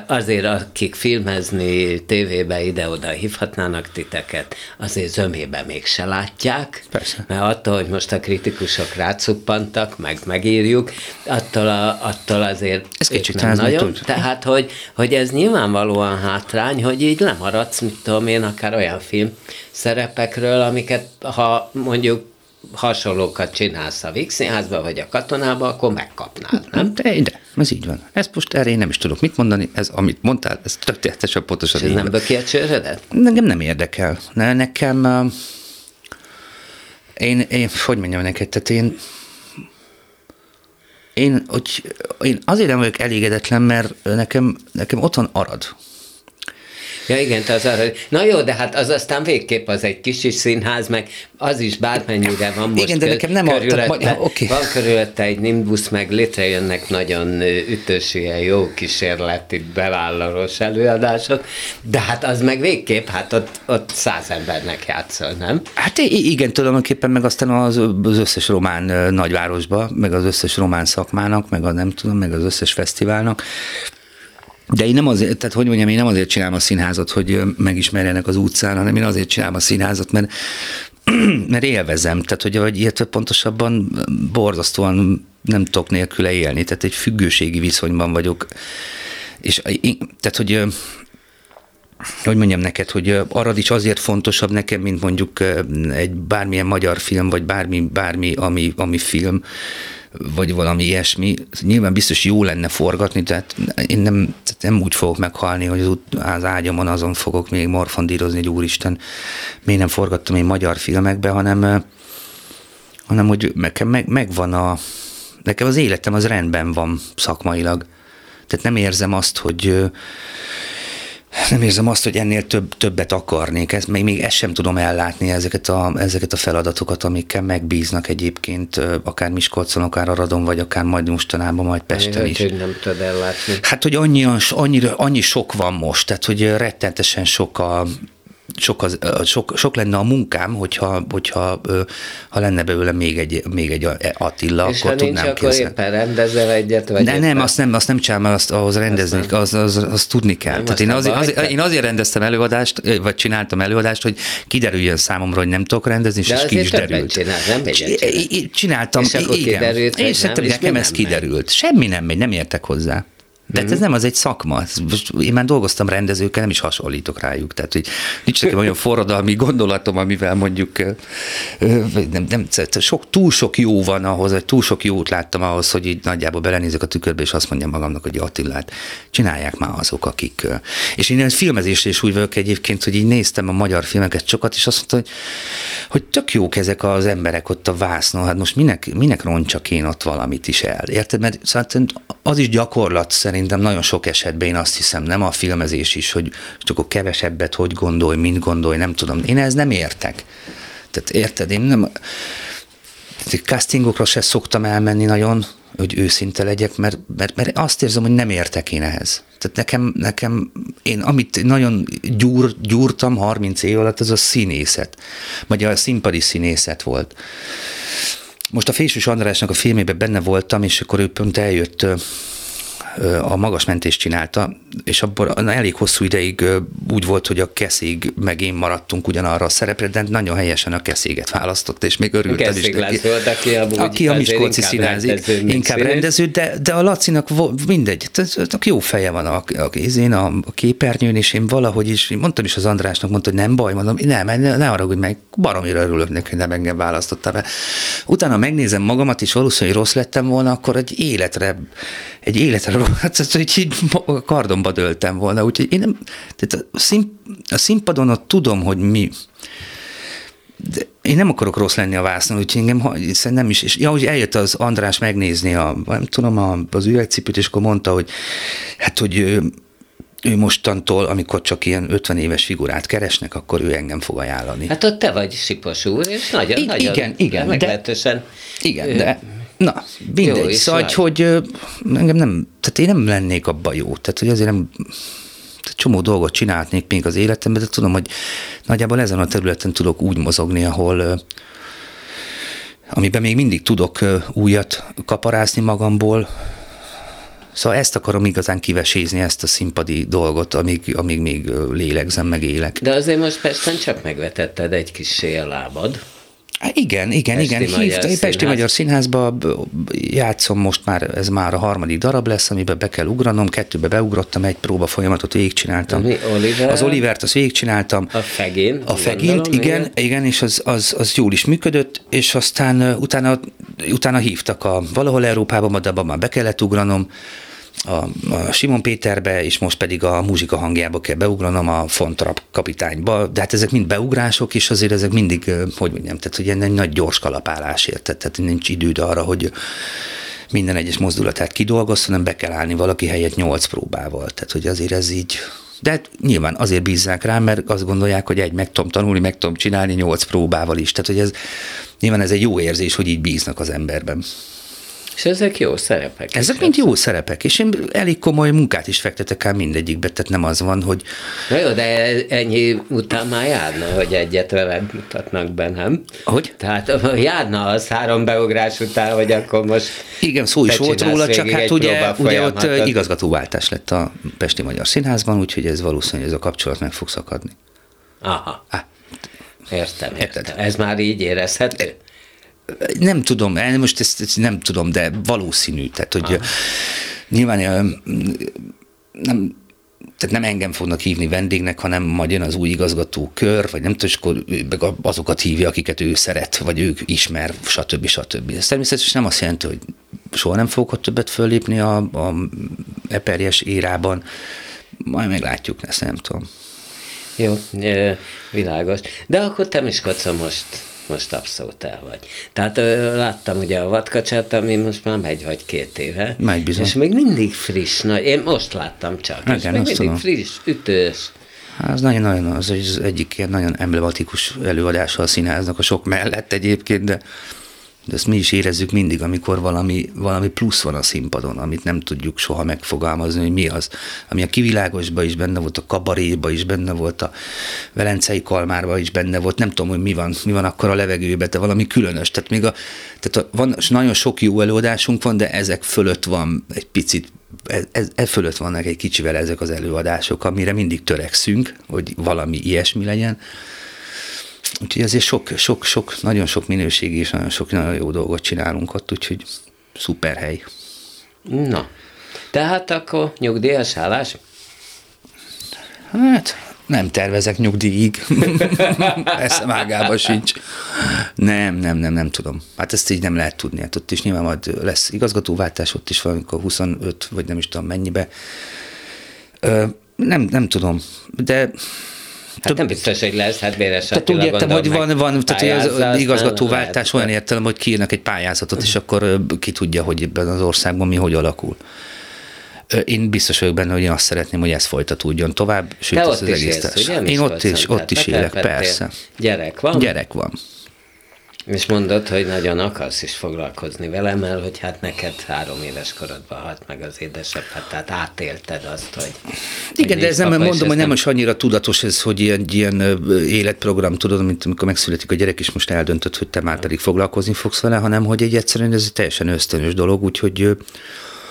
Azért, akik filmezni, tévébe ide-oda hívhatnának titeket, azért zömébe még se látják. Persze. Mert attól, hogy most a kritikusok rácuppantak, meg megírjuk, attól, a, attól azért Ez kicsit nem nagyon. tud. Tehát, hogy, hogy ez nyilvánvalóan hátrány, hogy így lemaradsz, mit tudom én, akár olyan film szerepekről, amiket ha mondjuk hasonlókat csinálsz a Víg Színházba, vagy a katonába, akkor megkapnád, nem? De, de, ez így van. Ez most erre én nem is tudok mit mondani, ez amit mondtál, ez tökéletesen pontosan És ez nem böki a csőrödet? Nekem nem érdekel. Ne, nekem, uh, én, én, hogy mondjam neked, tehát én, én, hogy, én azért nem vagyok elégedetlen, mert nekem, nekem ott van arad. Ja igen, az arra, na jó, de hát az aztán végképp az egy kis is színház, meg az is bármennyire van most Igen, de nekem nem körülötte, tehát ma- oké. van körülötte egy Nimbus, meg létrejönnek nagyon ö, ütős ilyen jó kísérleti bevállalos előadások, de hát az meg végképp, hát ott, ott száz embernek játszol, nem? Hát igen, tulajdonképpen meg aztán az, az összes román nagyvárosba, meg az összes román szakmának, meg a nem tudom, meg az összes fesztiválnak. De én nem azért, tehát hogy mondjam, én nem azért csinálom a színházat, hogy megismerjenek az utcán, hanem én azért csinálom a színházat, mert mert élvezem, tehát hogy vagy illetve pontosabban borzasztóan nem tudok nélküle élni, tehát egy függőségi viszonyban vagyok, és én, tehát hogy hogy mondjam neked, hogy ö, Arad is azért fontosabb nekem, mint mondjuk egy bármilyen magyar film, vagy bármi, bármi ami, ami film, vagy valami ilyesmi. Nyilván biztos jó lenne forgatni, tehát én nem, tehát nem úgy fogok meghalni, hogy az, út- az ágyamon azon fogok még morfondírozni, hogy úristen, miért nem forgattam én magyar filmekbe, hanem, hanem hogy nekem meg, megvan a, nekem az életem az rendben van szakmailag. Tehát nem érzem azt, hogy nem érzem azt, hogy ennél több, többet akarnék. Ez, még, még ezt sem tudom ellátni, ezeket a, ezeket a feladatokat, amikkel megbíznak egyébként, akár Miskolcon, akár Aradon, vagy akár majd mostanában, majd Pesten is. hogy nem tudod ellátni. Hát, hogy annyian, annyira, annyi sok van most, tehát, hogy rettentesen sok a, sok, az, sok, sok lenne a munkám, hogyha, hogyha ha lenne belőle még egy, még egy Attila, És akkor ha nincs, tudnám akkor éppen rendezel egyet, vagy De nem, azt nem, azt nem csinálom, azt ahhoz rendezni, Azt az, az, az, az tudni kell. Nem, Tehát én azért, te- én azért rendeztem előadást, vagy csináltam előadást, hogy kiderüljön számomra, hogy nem tudok rendezni, és ez ki is derült. csinálsz, nem egyet Csi- csinálsz. i- i- Csináltam, És akkor igen. kiderült, szerintem nem? És nekem ez kiderült. Semmi nem megy, nem értek hozzá. De hát ez nem az egy szakma. Most én már dolgoztam rendezőkkel, nem is hasonlítok rájuk. Tehát, hogy nincs nekem olyan forradalmi gondolatom, amivel mondjuk nem, nem, sok, túl sok jó van ahhoz, vagy túl sok jót láttam ahhoz, hogy így nagyjából belenézek a tükörbe, és azt mondjam magamnak, hogy Attilát csinálják már azok, akik... És én egy filmezésre is úgy vagyok egyébként, hogy így néztem a magyar filmeket sokat, és azt mondtam, hogy, hogy tök jók ezek az emberek ott a vásznon, hát most minek, minek roncsak én ott valamit is el, érted? Mert szerintem az is gyakorlat szerintem nagyon sok esetben, én azt hiszem, nem a filmezés is, hogy csak akkor kevesebbet hogy gondolj, mint gondolj, nem tudom. Én ez nem értek. Tehát érted, én nem... Castingokra se szoktam elmenni nagyon, hogy őszinte legyek, mert, mert, mert azt érzem, hogy nem értek én ehhez. Tehát nekem, nekem én amit nagyon gyúr, gyúrtam 30 év alatt, az a színészet. Vagy a színpadi színészet volt. Most a Fésűs Andrásnak a filmében benne voltam, és akkor ő pont eljött a magas mentést csinálta, és abban elég hosszú ideig úgy volt, hogy a keszég meg én maradtunk ugyanarra a szerepre, de nagyon helyesen a keszéget választott, és még örült is Keszig neki. László aki amúgy Aki a Miskolci inkább színház, rendező, mint inkább rendező, de, de a Lacinak mindegy, tehát jó feje van a, a, én a, a képernyőn, és én valahogy is, én mondtam is az Andrásnak, mondta, hogy nem baj, mondom, nem, ne, ne haragudj meg, baromira örülök neki, hogy nem engem választottál be. Utána megnézem magamat, és valószínűleg rossz lettem volna, akkor egy életre, egy életre, hát ez, hogy így a kardomba döltem volna, úgyhogy én nem, tehát a, szín, a színpadon ott tudom, hogy mi, de én nem akarok rossz lenni a vásznon, úgyhogy engem nem is. És ja, hogy eljött az András megnézni a, nem tudom, a, az üvegcipőt, és akkor mondta, hogy hát, hogy ő, ő mostantól, amikor csak ilyen 50 éves figurát keresnek, akkor ő engem fog ajánlani. Hát ott te vagy Sipos úr, és nagyon, I- nagyon igen, igen, de- meglehetősen. Igen, de na, mindegy. is Szóval, vagy. hogy, engem nem, tehát én nem lennék abban jó. Tehát, hogy azért nem, tehát csomó dolgot csinálnék még az életemben, de tudom, hogy nagyjából ezen a területen tudok úgy mozogni, ahol amiben még mindig tudok újat kaparászni magamból, Szóval ezt akarom igazán kivesézni, ezt a színpadi dolgot, amíg, amíg még lélegzem, meg élek. De azért most Pesten csak megvetetted egy kis a lábad. Hát igen, igen, Pesti igen. Magyar Hívta, Pesti Színház. Magyar Színházba játszom most már, ez már a harmadik darab lesz, amiben be kell ugranom, kettőbe beugrottam, egy próba folyamatot végigcsináltam. Mi, Oliver? Az Olivert, azt végigcsináltam. A Fegin, A Fegint, gondolom, igen, igen. igen, és az, az, az jól is működött, és aztán utána, utána hívtak a valahol Európában, de abban már be kellett ugranom, a, a Simon Péterbe, és most pedig a muzsika hangjába kell beugranom a Fontrap kapitányba, de hát ezek mind beugrások, és azért ezek mindig, hogy mondjam, tehát hogy egy nagy gyors kalapálás érted, tehát nincs időd arra, hogy minden egyes mozdulatát kidolgoz, hanem be kell állni valaki helyett nyolc próbával. Tehát, hogy azért ez így... De hát nyilván azért bízzák rám, mert azt gondolják, hogy egy meg tudom tanulni, meg tudom csinálni nyolc próbával is. Tehát, hogy ez nyilván ez egy jó érzés, hogy így bíznak az emberben. És ezek jó szerepek. Ezek mind jó szerepek, és én elég komoly munkát is fektetek el mindegyikbe, tehát nem az van, hogy Na jó, de ennyi után már járna, hogy egyet veled mutatnak be, nem? Hogy? Tehát járna az három beugrás után, hogy akkor most... Igen, szó is volt róla, csak hát ugye, ugye ott igazgatóváltás lett a Pesti Magyar Színházban, úgyhogy ez valószínűleg ez a kapcsolat meg fog szakadni. Aha, Á, értem, Érted? értem. Ez már így érezhető? Nem tudom, el- most ezt, ezt nem tudom, de valószínű. Tehát, hogy nyilván ö, nem, tehát nem engem fognak hívni vendégnek, hanem majd jön az új igazgató kör, vagy nem tudom, és akkor azokat hívja, akiket ő szeret, vagy ők ismer, stb. stb. Ez természetesen nem azt jelenti, hogy soha nem fogok ott többet föllépni a, a eperjes érában, majd meglátjuk, ezt nem tudom. Jó, világos. De akkor te Miskolcon most, most abszolút el vagy. Tehát láttam ugye a vadkacsát, ami most már megy vagy két éve. Megy bizony. És még mindig friss. Na, én most láttam csak. és Igen, még azt mindig tudom. friss, ütős. Hát Az nagyon-nagyon, az az egyik ilyen nagyon emblematikus előadása a színháznak a sok mellett egyébként, de, de ezt mi is érezzük mindig, amikor valami, valami plusz van a színpadon, amit nem tudjuk soha megfogalmazni, hogy mi az. Ami a kivilágosban is benne volt, a kabaréba is benne volt, a Velencei Kalmárban is benne volt, nem tudom, hogy mi van, mi van akkor a levegőben, de valami különös. Tehát még a, tehát a, van, nagyon sok jó előadásunk van, de ezek fölött van egy picit ez, ez, ez fölött vannak egy kicsivel ezek az előadások, amire mindig törekszünk, hogy valami ilyesmi legyen. Úgyhogy azért sok, sok, sok, nagyon sok minőségi és nagyon sok nagyon jó dolgot csinálunk ott, úgyhogy szuper hely. Na, tehát akkor nyugdíjas állás? Hát nem tervezek nyugdíjig. Eszem ágában sincs. Nem, nem, nem, nem tudom. Hát ezt így nem lehet tudni. Hát ott is nyilván majd lesz igazgatóváltás, ott is valamikor 25, vagy nem is tudom mennyibe. Ö, nem, nem tudom, de Hát nem biztos, hogy lesz, hát Béres Tehát úgy értem, hogy van, van tehát az igazgatóváltás lehet. olyan értelem, hogy kiírnak egy pályázatot, és akkor ö, ki tudja, hogy ebben az országban mi hogy alakul. Én biztos vagyok benne, hogy én azt szeretném, hogy ez folytatódjon tovább, sőt, Te ez az egész élsz? Én ott is, ott is élek, persze. Gyerek van? Gyerek van. És mondod, hogy nagyon akarsz is foglalkozni velem, mert hogy hát neked három éves korodban halt meg az édesapád, tehát átélted azt, hogy... Igen, hogy de ez nem, mondom, hogy nem most annyira tudatos ez, hogy ilyen, ilyen életprogram, tudod, mint amikor megszületik a gyerek, és most eldöntött, hogy te már pedig foglalkozni fogsz vele, hanem hogy egy egyszerűen ez egy teljesen ösztönös dolog, úgyhogy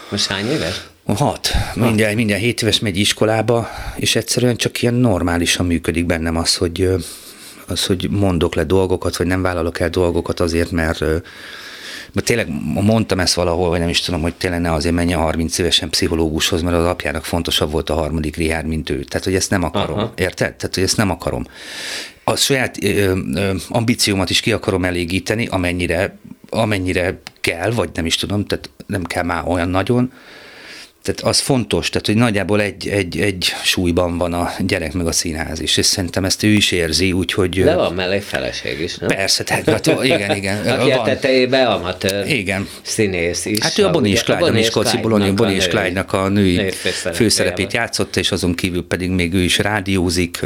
Most hány éves? Hat. Mindjárt, mindjárt hét éves megy iskolába, és egyszerűen csak ilyen normálisan működik bennem az, hogy, az, hogy mondok le dolgokat, vagy nem vállalok el dolgokat azért, mert mert tényleg mondtam ezt valahol, vagy nem is tudom, hogy tényleg ne azért menjen 30 évesen pszichológushoz, mert az apjának fontosabb volt a harmadik Richard, mint ő. Tehát, hogy ezt nem akarom. Aha. Érted? Tehát, hogy ezt nem akarom. A saját ö, ö, ambíciómat is ki akarom elégíteni, amennyire, amennyire kell, vagy nem is tudom, tehát nem kell már olyan nagyon, tehát az fontos, tehát hogy nagyjából egy, egy, egy súlyban van a gyerek meg a színház is, és szerintem ezt ő is érzi, úgyhogy... De van mellé feleség is, nem? Persze, tehát hát, igen, igen. Aki a van. tetejében amatőr Igen. színész is. Hát ő a Bonnie és Clyde, a Miskolci Bologna Bonnie és Clyde-nak a női főszerepét játszotta, és azon kívül pedig még ő is rádiózik,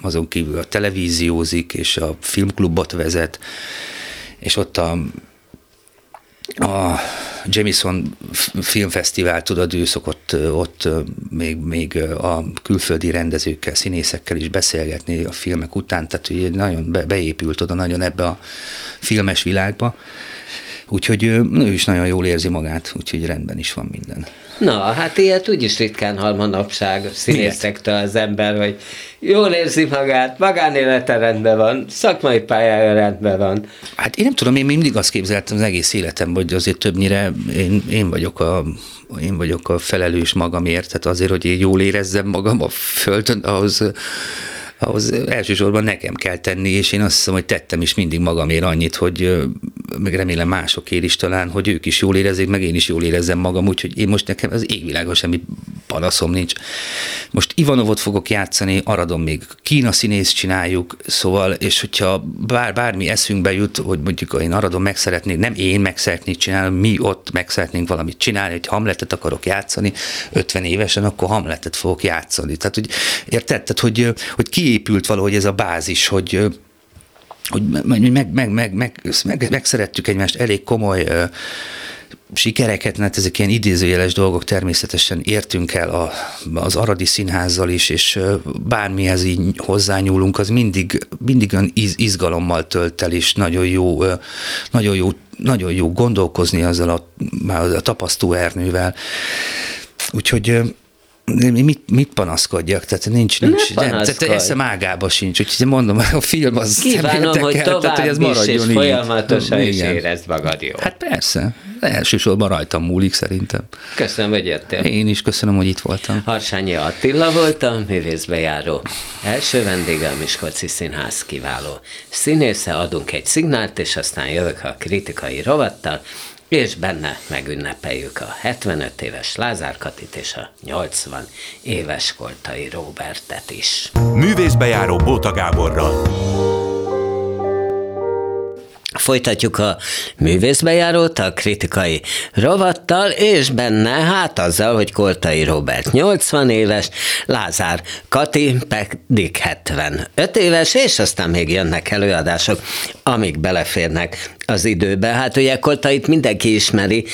azon kívül a televíziózik, és a filmklubot vezet, és ott a a Jamison Filmfesztivál, tudod, ő szokott ott még, még a külföldi rendezőkkel, színészekkel is beszélgetni a filmek után, tehát hogy nagyon be, beépült oda nagyon ebbe a filmes világba. Úgyhogy ő, ő is nagyon jól érzi magát, úgyhogy rendben is van minden. Na, hát ilyet úgyis ritkán hall manapság színészektől az ember, hogy jól érzi magát, magánélete rendben van, szakmai pályája rendben van. Hát én nem tudom, én mindig azt képzeltem az egész életem, hogy azért többnyire én, én vagyok a én vagyok a felelős magamért, tehát azért, hogy én jól érezzem magam a földön, ahhoz ahhoz elsősorban nekem kell tenni, és én azt hiszem, hogy tettem is mindig magamért annyit, hogy meg remélem másokért is talán, hogy ők is jól érezzék, meg én is jól érezzem magam, úgyhogy én most nekem az égvilágon semmi panaszom nincs. Most Ivanovot fogok játszani, Aradon még Kína színész csináljuk, szóval, és hogyha bár, bármi eszünkbe jut, hogy mondjuk én Aradon meg szeretnék, nem én meg szeretnék csinálni, mi ott meg szeretnénk valamit csinálni, hogy Hamletet akarok játszani 50 évesen, akkor Hamletet fogok játszani. Tehát, hogy érted? Tehát, hogy, hogy kiépült valahogy ez a bázis, hogy hogy meg, meg, meg, meg, meg, meg, megszerettük egymást elég komoly uh, sikereket, mert ezek ilyen idézőjeles dolgok természetesen értünk el a, az Aradi Színházzal is, és bármihez így hozzányúlunk, az mindig, mindig olyan iz, izgalommal tölt el, és nagyon jó, nagyon jó, nagyon jó gondolkozni azzal a, a tapasztó Ernővel. Úgyhogy mit, mit panaszkodjak? Tehát nincs, nincs ne nem, tehát eszem ágába sincs, úgyhogy mondom, a film az Kívánom, hogy el, tovább tehát, hogy ez maradjon is, így. folyamatosan is érezd magad jól. Hát persze, elsősorban rajtam múlik szerintem. Köszönöm, hogy jöttél. Én is köszönöm, hogy itt voltam. Harsányi Attila voltam, művészbejáró. Első vendége a Miskolci Színház kiváló. Színésze adunk egy szignált, és aztán jövök a kritikai rovattal, és benne megünnepeljük a 75 éves Lázár Katit és a 80 éves Koltai Robertet is. Művészbejáró Bóta Gáborral. Folytatjuk a művészbejárót a kritikai rovattal, és benne hát azzal, hogy Koltai Robert 80 éves, Lázár Kati pedig 75 éves, és aztán még jönnek előadások, amik beleférnek az időbe. Hát ugye Koltait mindenki ismeri.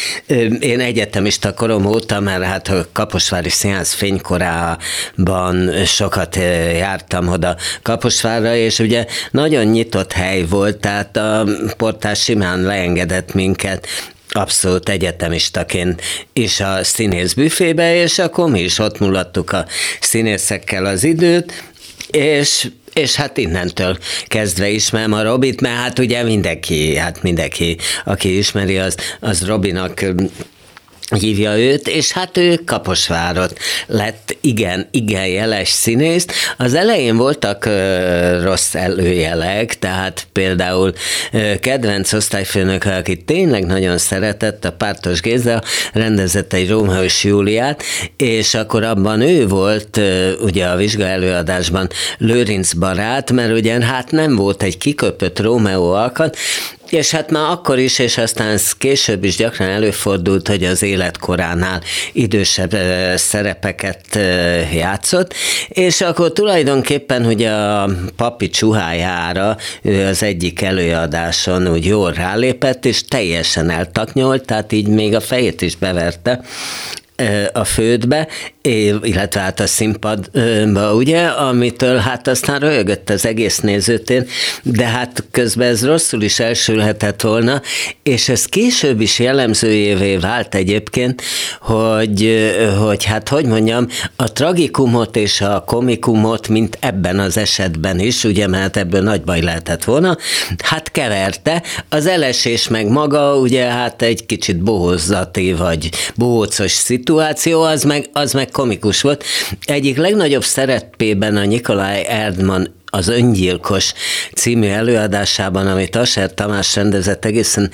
Én egyetemista korom óta, mert hát a Kaposvári Színház fénykorában sokat jártam oda Kaposvárra, és ugye nagyon nyitott hely volt, tehát a portás simán leengedett minket abszolút egyetemistaként is a színész büfébe, és akkor mi is ott mulattuk a színészekkel az időt, és és hát innentől kezdve ismerem a Robit, mert hát ugye mindenki, hát mindenki, aki ismeri, az, az Robinak hívja őt, és hát ő Kaposvárot lett igen, igen jeles színész. Az elején voltak rossz előjelek, tehát például ö, kedvenc osztályfőnök, aki tényleg nagyon szeretett, a Pártos Géza rendezett egy Rómhő és Júliát, és akkor abban ő volt ugye a vizsga előadásban Lőrinc barát, mert ugye hát nem volt egy kiköpött Rómeó alkat, és hát már akkor is, és aztán később is gyakran előfordult, hogy az életkoránál idősebb szerepeket játszott, és akkor tulajdonképpen ugye a papi csuhájára ő az egyik előadáson úgy jól rálépett, és teljesen eltaknyolt, tehát így még a fejét is beverte, a fődbe, illetve hát a színpadba, ugye, amitől hát aztán röhögött az egész nézőtér, de hát közben ez rosszul is elsülhetett volna, és ez később is jellemzőjévé vált egyébként, hogy, hogy hát hogy mondjam, a tragikumot és a komikumot, mint ebben az esetben is, ugye, mert ebből nagy baj lehetett volna, hát keverte, az elesés meg maga, ugye, hát egy kicsit bohózati vagy bohócos szituáció, az meg, az meg komikus volt. Egyik legnagyobb szerepében a Nikolaj Erdman az Öngyilkos című előadásában, amit Aser Tamás rendezett egészen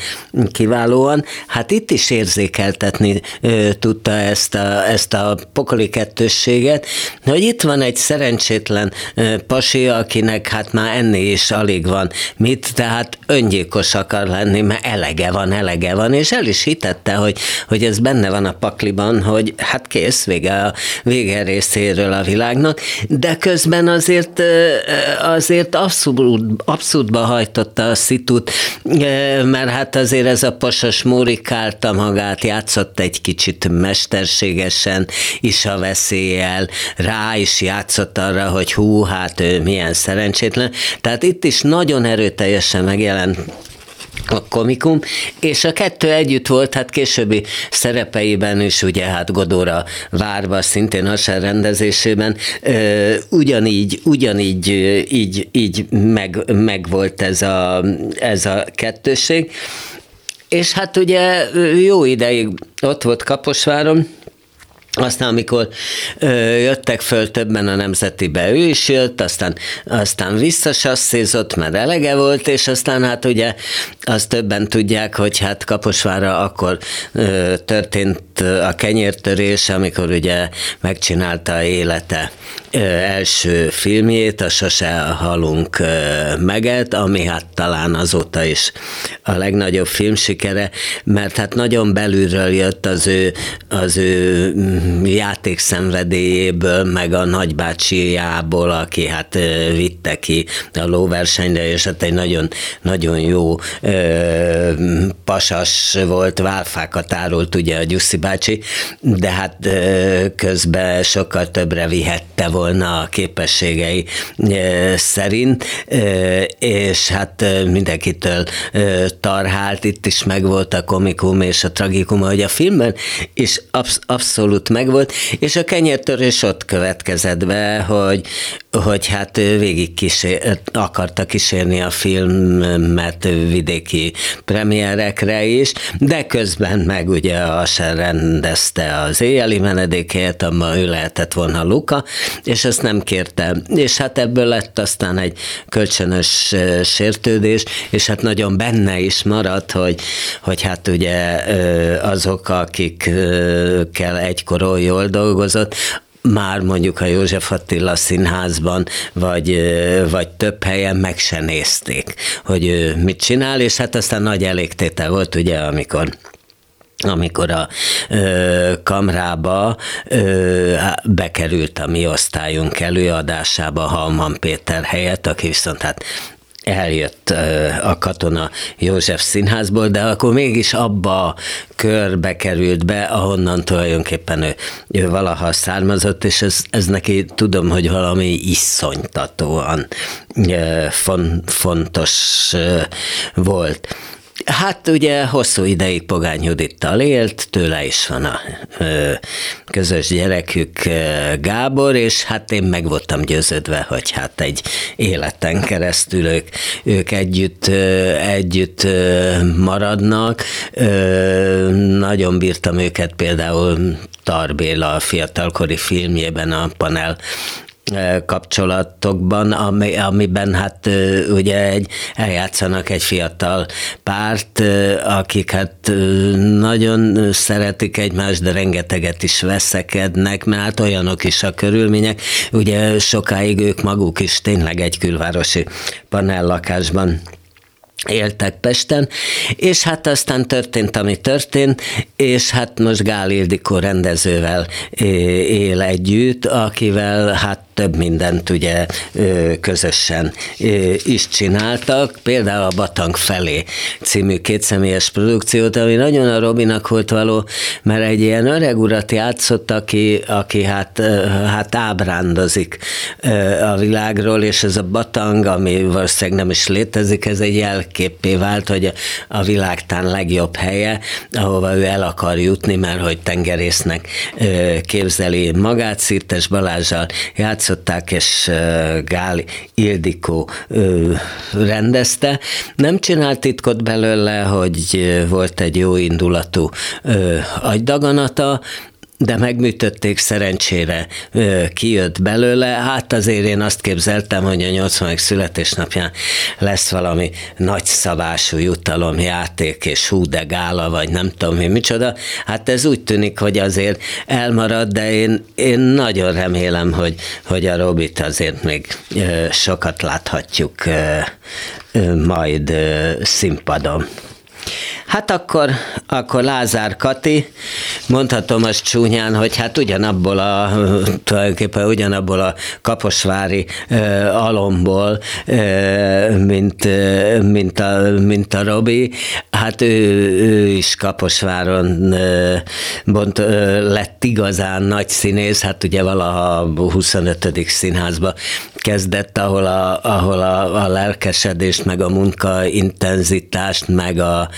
kiválóan, hát itt is érzékeltetni ö, tudta ezt a, ezt a pokoli kettősséget, hogy itt van egy szerencsétlen ö, pasi, akinek hát már enni is alig van mit, tehát öngyilkos akar lenni, mert elege van, elege van, és el is hitette, hogy, hogy ez benne van a pakliban, hogy hát kész, vége a vége részéről a világnak, de közben azért ö, azért abszolút, abszolútba hajtotta a szitut, e, mert hát azért ez a pasas mórikálta magát, játszott egy kicsit mesterségesen is a veszéllyel, rá is játszott arra, hogy hú, hát ő milyen szerencsétlen. Tehát itt is nagyon erőteljesen megjelent komikum, és a kettő együtt volt, hát későbbi szerepeiben is, ugye hát Godóra várva, szintén a rendezésében, ugyanígy, ugyanígy így, így meg, meg volt ez a, ez a kettőség. És hát ugye jó ideig ott volt Kaposváron, aztán, amikor ö, jöttek föl többen a nemzetibe, ő is jött, aztán, aztán visszasasszézott, mert elege volt, és aztán hát ugye azt többen tudják, hogy hát Kaposvára akkor ö, történt a kenyértörés, amikor ugye megcsinálta élete első filmjét, a Sose halunk meget, ami hát talán azóta is a legnagyobb filmsikere, mert hát nagyon belülről jött az ő, az ő játékszenvedélyéből, meg a nagybácsijából, aki hát vitte ki a lóversenyre, és hát egy nagyon, nagyon jó ö, pasas volt, válfákat árult ugye a Gyuszi bácsi, de hát közben sokkal többre vihette volna a képességei szerint, és hát mindenkitől tarhált, itt is megvolt a komikum és a tragikum, hogy a filmben is absz- abszolút megvolt, és a kenyértörés ott következett be, hogy, hogy hát végig kísér, akarta kísérni a filmet vidéki premierekre is, de közben meg ugye Asher rendezte az éjjeli menedékét, amma ő lehetett volna Luka, és ezt nem kérte. És hát ebből lett aztán egy kölcsönös sértődés, és hát nagyon benne is maradt, hogy, hogy hát ugye azok, akikkel egykor jól dolgozott, már mondjuk a József Attila színházban, vagy, vagy több helyen meg se nézték, hogy ő mit csinál, és hát aztán nagy elégtétel volt, ugye, amikor amikor a ö, kamrába ö, bekerült a mi osztályunk előadásába Halman Péter helyett, aki viszont hát eljött a katona József színházból, de akkor mégis abba a körbe került be, ahonnan tulajdonképpen ő, ő valaha származott, és ez, ez neki tudom, hogy valami iszonytatóan fontos volt. Hát ugye hosszú ideig Pogány Judittal élt, tőle is van a ö, közös gyerekük Gábor, és hát én meg voltam győződve, hogy hát egy életen keresztül ők, ők együtt, ö, együtt ö, maradnak. Ö, nagyon bírtam őket például Tarbéla a fiatalkori filmjében a panel kapcsolatokban, ami, amiben hát ugye egy, eljátszanak egy fiatal párt, akik hát nagyon szeretik egymást, de rengeteget is veszekednek, mert hát olyanok is a körülmények. Ugye sokáig ők maguk is tényleg egy külvárosi panellakásban éltek Pesten, és hát aztán történt, ami történt, és hát most Gál Ildikó rendezővel él együtt, akivel hát több mindent ugye közösen is csináltak, például a Batang felé című kétszemélyes produkciót, ami nagyon a Robinak volt való, mert egy ilyen öreg urat játszott, aki, aki hát, hát ábrándozik a világról, és ez a Batang, ami valószínűleg nem is létezik, ez egy jelképpé vált, hogy a világtán legjobb helye, ahova ő el akar jutni, mert hogy tengerésznek képzeli magát, Szirtes Balázsal játszott, játszották, és Gál Ildikó rendezte. Nem csinált titkot belőle, hogy volt egy jó indulatú agydaganata, de megműtötték, szerencsére kijött belőle. Hát azért én azt képzeltem, hogy a 80. születésnapján lesz valami nagyszabású jutalomjáték, és hú de gála, vagy nem tudom mi, micsoda. Hát ez úgy tűnik, hogy azért elmarad, de én, én nagyon remélem, hogy, hogy a Robit azért még sokat láthatjuk majd színpadon. Hát akkor, akkor Lázár Kati, mondhatom azt csúnyán, hogy hát ugyanabból a, tulajdonképpen ugyanabból a kaposvári uh, alomból, uh, mint, uh, mint, a, mint a Robi, hát ő, ő is Kaposváron uh, bont, uh, lett igazán nagy színész, hát ugye valaha a 25. színházba kezdett, ahol a, ahol a, a lelkesedést, meg a munka intenzitást, meg a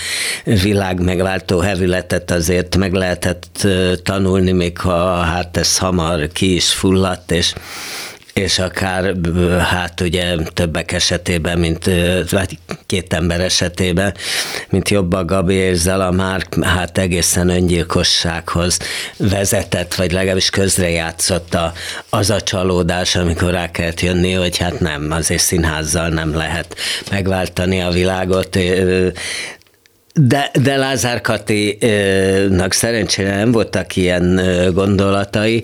világ megváltó hevületet azért meg lehetett tanulni, még ha hát ez hamar ki is fulladt, és és akár hát ugye többek esetében, mint vagy két ember esetében, mint jobb a Gabi és Zala már hát egészen öngyilkossághoz vezetett, vagy legalábbis közrejátszott a, az a csalódás, amikor rá kellett jönni, hogy hát nem, azért színházzal nem lehet megváltani a világot, de, de Lázár Katinak szerencsére nem voltak ilyen gondolatai,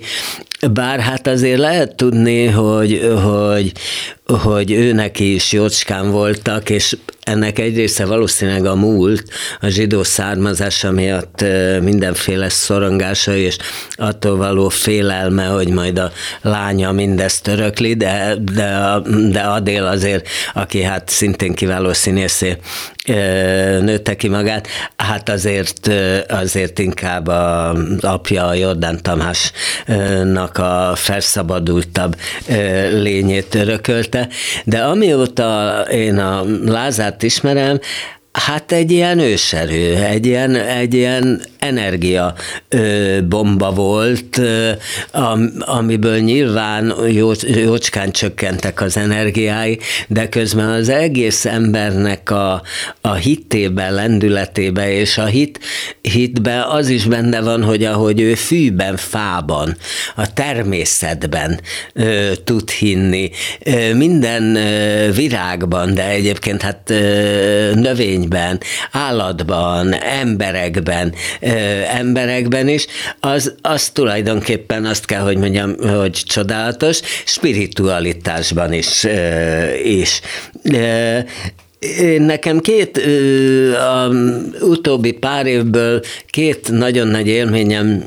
bár hát azért lehet tudni, hogy, hogy, hogy ő neki is jócskán voltak, és ennek egy része valószínűleg a múlt, a zsidó származása miatt mindenféle szorongása, és attól való félelme, hogy majd a lánya mindezt örökli, de, de, de Adél azért, aki hát szintén kiváló színészé nőtte ki magát, hát azért, azért inkább az apja, a Jordán Tamásnak a felszabadultabb lényét örökölte, de amióta én a Lázárt ismerem, Hát egy ilyen őserő, egy ilyen, egy ilyen energia bomba volt, amiből nyilván jócskán csökkentek az energiái, de közben az egész embernek a, a hitében, lendületébe, és a hit, hitbe az is benne van, hogy ahogy ő fűben, fában, a természetben ö, tud hinni, ö, minden ö, virágban, de egyébként hát ö, növényben, állatban, emberekben, emberekben is, az, az tulajdonképpen azt kell, hogy mondjam, hogy csodálatos, spiritualitásban is. is. Nekem két, a utóbbi pár évből két nagyon nagy élményem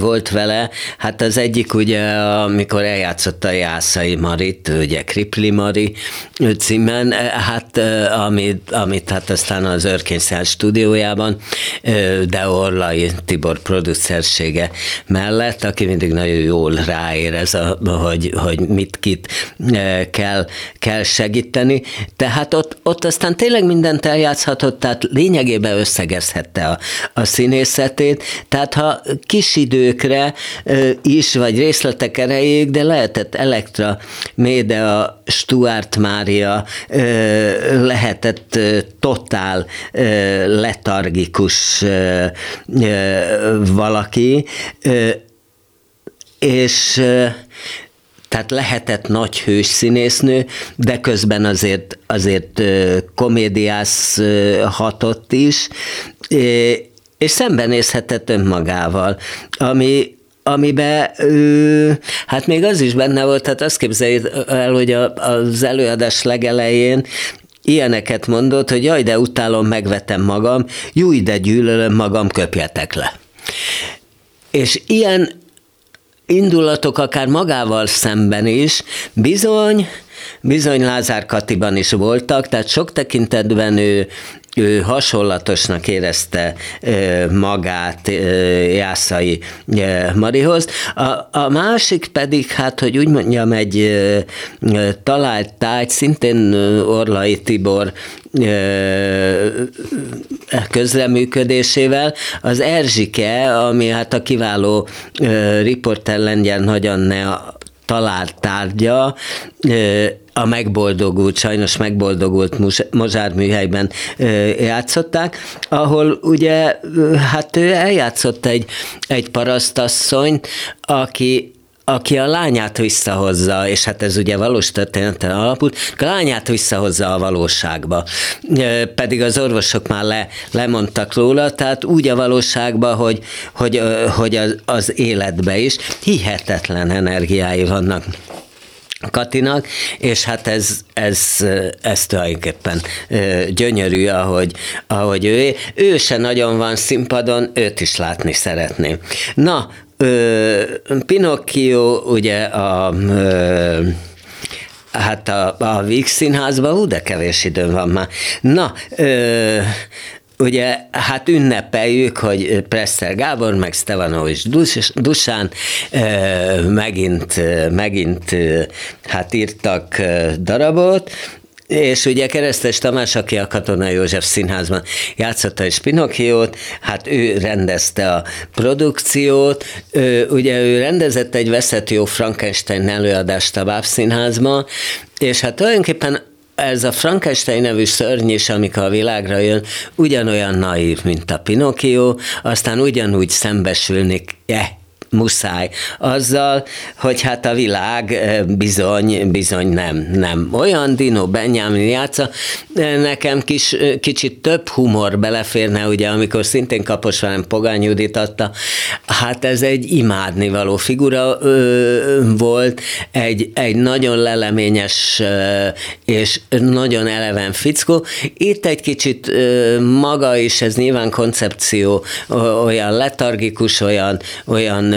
volt vele, hát az egyik ugye, amikor eljátszotta Jászai Marit, ugye Kripli Mari címen, hát amit, amit hát aztán az Örkényszál stúdiójában, de Orlai Tibor producersége mellett, aki mindig nagyon jól ráérez, a, hogy, hogy mit kit kell, kell segíteni. Tehát ott, ott aztán tényleg mindent eljátszhatott, tehát lényegében összegezhette a, a színészetét, tehát ha kis időkre is, vagy részletek erejéig, de lehetett Elektra Médea, Stuart Mária, lehetett totál letargikus valaki, és tehát lehetett nagy hős színésznő, de közben azért, azért komédiász hatott is, és szembenézhetett önmagával, ami, amiben hát még az is benne volt, tehát azt képzeljék el, hogy a, az előadás legelején ilyeneket mondott, hogy jaj, de utálom, megvetem magam, júj, de gyűlölöm magam, köpjetek le. És ilyen indulatok akár magával szemben is bizony, bizony Lázár Katiban is voltak, tehát sok tekintetben ő, ő hasonlatosnak érezte magát Jászai Marihoz. A, a másik pedig, hát, hogy úgy mondjam, egy talált tájt, szintén Orlai Tibor közreműködésével, az Erzsike, ami hát a kiváló riporter Lengyel Nagy Anne talált tárgya, a megboldogult, sajnos megboldogult Mozsár műhelyben játszották, ahol ugye, hát ő eljátszott egy, egy parasztasszony, aki aki a lányát visszahozza, és hát ez ugye valós történeten alapult, a lányát visszahozza a valóságba. Pedig az orvosok már le, lemondtak róla, tehát úgy a valóságba, hogy, hogy, hogy az, az életbe is hihetetlen energiái vannak. Katinak, és hát ez, ez, ez tulajdonképpen gyönyörű, ahogy, ahogy ő. Ő se nagyon van színpadon, őt is látni szeretném. Na, Pinocchio ugye a Hát a, a Víg színházban, ú, de kevés időm van már. Na, ö, ugye hát ünnepeljük, hogy Presser Gábor, meg Stevanovics Dusán megint, megint hát írtak darabot, és ugye Keresztes Tamás, aki a Katona József Színházban játszotta is Pinokkiót, hát ő rendezte a produkciót, ő, ugye ő rendezett egy veszett jó Frankenstein előadást a Báb Színházban, és hát tulajdonképpen ez a Frankenstein nevű szörny is, amikor a világra jön, ugyanolyan naív, mint a Pinocchio, aztán ugyanúgy szembesülni eh, muszáj azzal, hogy hát a világ bizony, bizony nem, nem olyan. Dino Benjamin játsza, nekem kis, kicsit több humor beleférne, ugye, amikor szintén Kaposván Pogány Judit adta, hát ez egy imádnivaló figura ö, volt, egy, egy nagyon leleményes ö, és nagyon eleven fickó. Itt egy kicsit ö, maga is, ez nyilván koncepció, olyan letargikus, olyan, olyan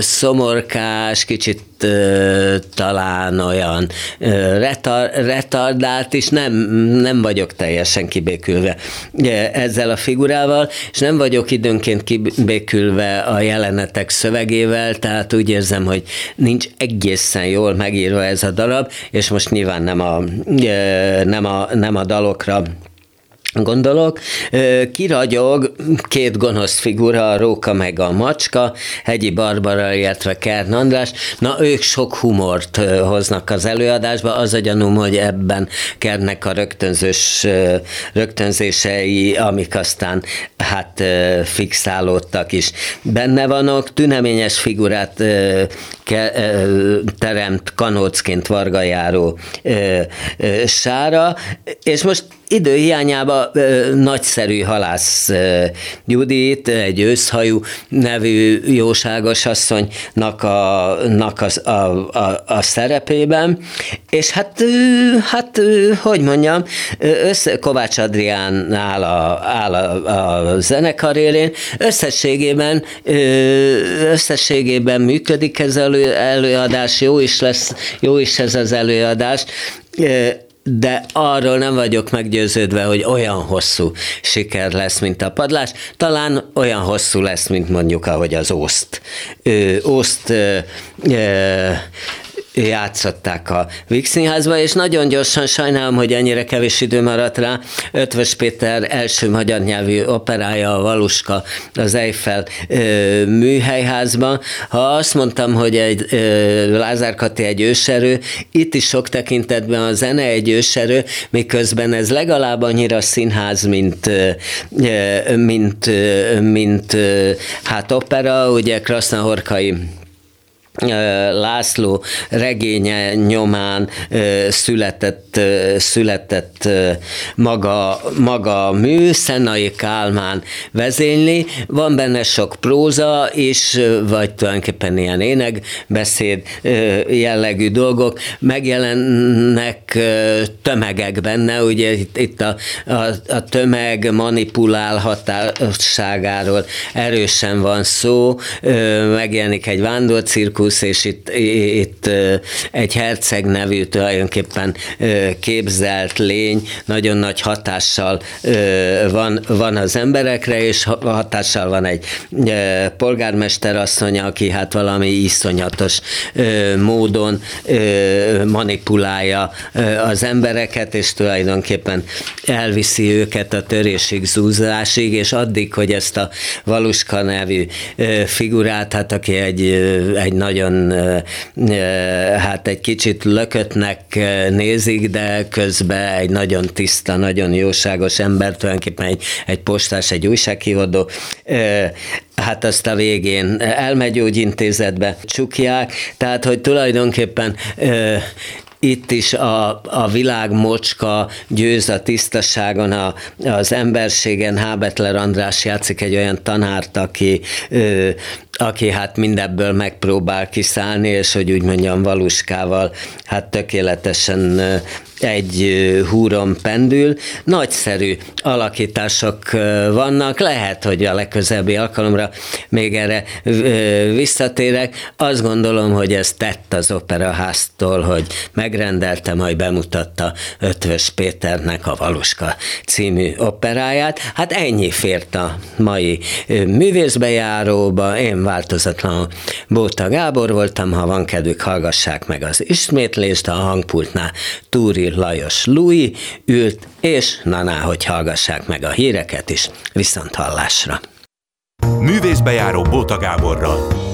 szomorkás, kicsit talán olyan retar, retardált, és nem, nem vagyok teljesen kibékülve ezzel a figurával, és nem vagyok időnként kibékülve a jelenetek szövegével, tehát úgy érzem, hogy nincs egészen jól megírva ez a darab, és most nyilván nem a, nem a, nem a dalokra gondolok. Kiragyog két gonosz figura, a Róka meg a Macska, Hegyi Barbara, illetve Kern András. Na, ők sok humort hoznak az előadásba. Az a gyanúm, hogy ebben Kernnek a rögtönzős, rögtönzései, amik aztán hát fixálódtak is benne vannak. Tüneményes figurát teremt kanócként Varga járó sára, és most időhiányában nagyszerű halász Judit, egy őszhajú nevű jóságos asszonynak a, a, a, a, szerepében, és hát, hát hogy mondjam, össze, Kovács Adrián áll a, áll a, a zenekar élén, összességében, összességében működik ez elő, előadás, jó is lesz, jó is ez az előadás, de arról nem vagyok meggyőződve, hogy olyan hosszú siker lesz, mint a padlás. Talán olyan hosszú lesz, mint mondjuk, ahogy az Ószt. Ószt játszották a Víg Színházba, és nagyon gyorsan sajnálom, hogy ennyire kevés idő maradt rá. Ötvös Péter első magyar nyelvű operája, a Valuska, az Eiffel ö, műhelyházban. Ha azt mondtam, hogy egy ö, Lázár Kati egy őserő, itt is sok tekintetben a zene egy őserő, miközben ez legalább annyira színház, mint, ö, mint, mint, mint hát opera, ugye Krasznahorkai László regénye nyomán született, született maga, maga a mű, Szenai Kálmán vezényli, van benne sok próza is, vagy tulajdonképpen ilyen énekbeszéd jellegű dolgok, megjelennek tömegek benne, ugye itt, itt a, a, a tömeg manipulálhatáságáról erősen van szó, megjelenik egy vándorcirkusz, Cirkusz, és itt, itt egy herceg nevű tulajdonképpen képzelt lény nagyon nagy hatással van, van az emberekre, és hatással van egy polgármester asszony, aki hát valami iszonyatos módon manipulálja az embereket, és tulajdonképpen elviszi őket a törésig, zúzásig, és addig, hogy ezt a Valuska nevű figurát, hát aki egy, egy nagy nagyon hát egy kicsit lökötnek nézik, de közben egy nagyon tiszta, nagyon jóságos ember, tulajdonképpen egy, egy postás, egy újsághívadó, hát azt a végén elmegyógyintézetbe csukják, tehát hogy tulajdonképpen itt is a, a világ mocska győz a tisztaságon, a, az emberségen. Hábetler András játszik egy olyan tanárt, aki, ö, aki hát mindebből megpróbál kiszállni, és hogy úgy mondjam, valuskával hát tökéletesen egy húron pendül. Nagyszerű alakítások vannak, lehet, hogy a legközelebbi alkalomra még erre visszatérek. Azt gondolom, hogy ez tett az operaháztól, hogy megrendelte, majd bemutatta Ötvös Péternek a Valuska című operáját. Hát ennyi fért a mai művészbejáróba, én változatlanul Bóta Gábor voltam, ha van kedvük, hallgassák meg az ismétlést, a hangpultnál Túri Lajos Lui ült, és na, hogy hallgassák meg a híreket is, viszont hallásra. Művészbejáró Bóta Gáborral.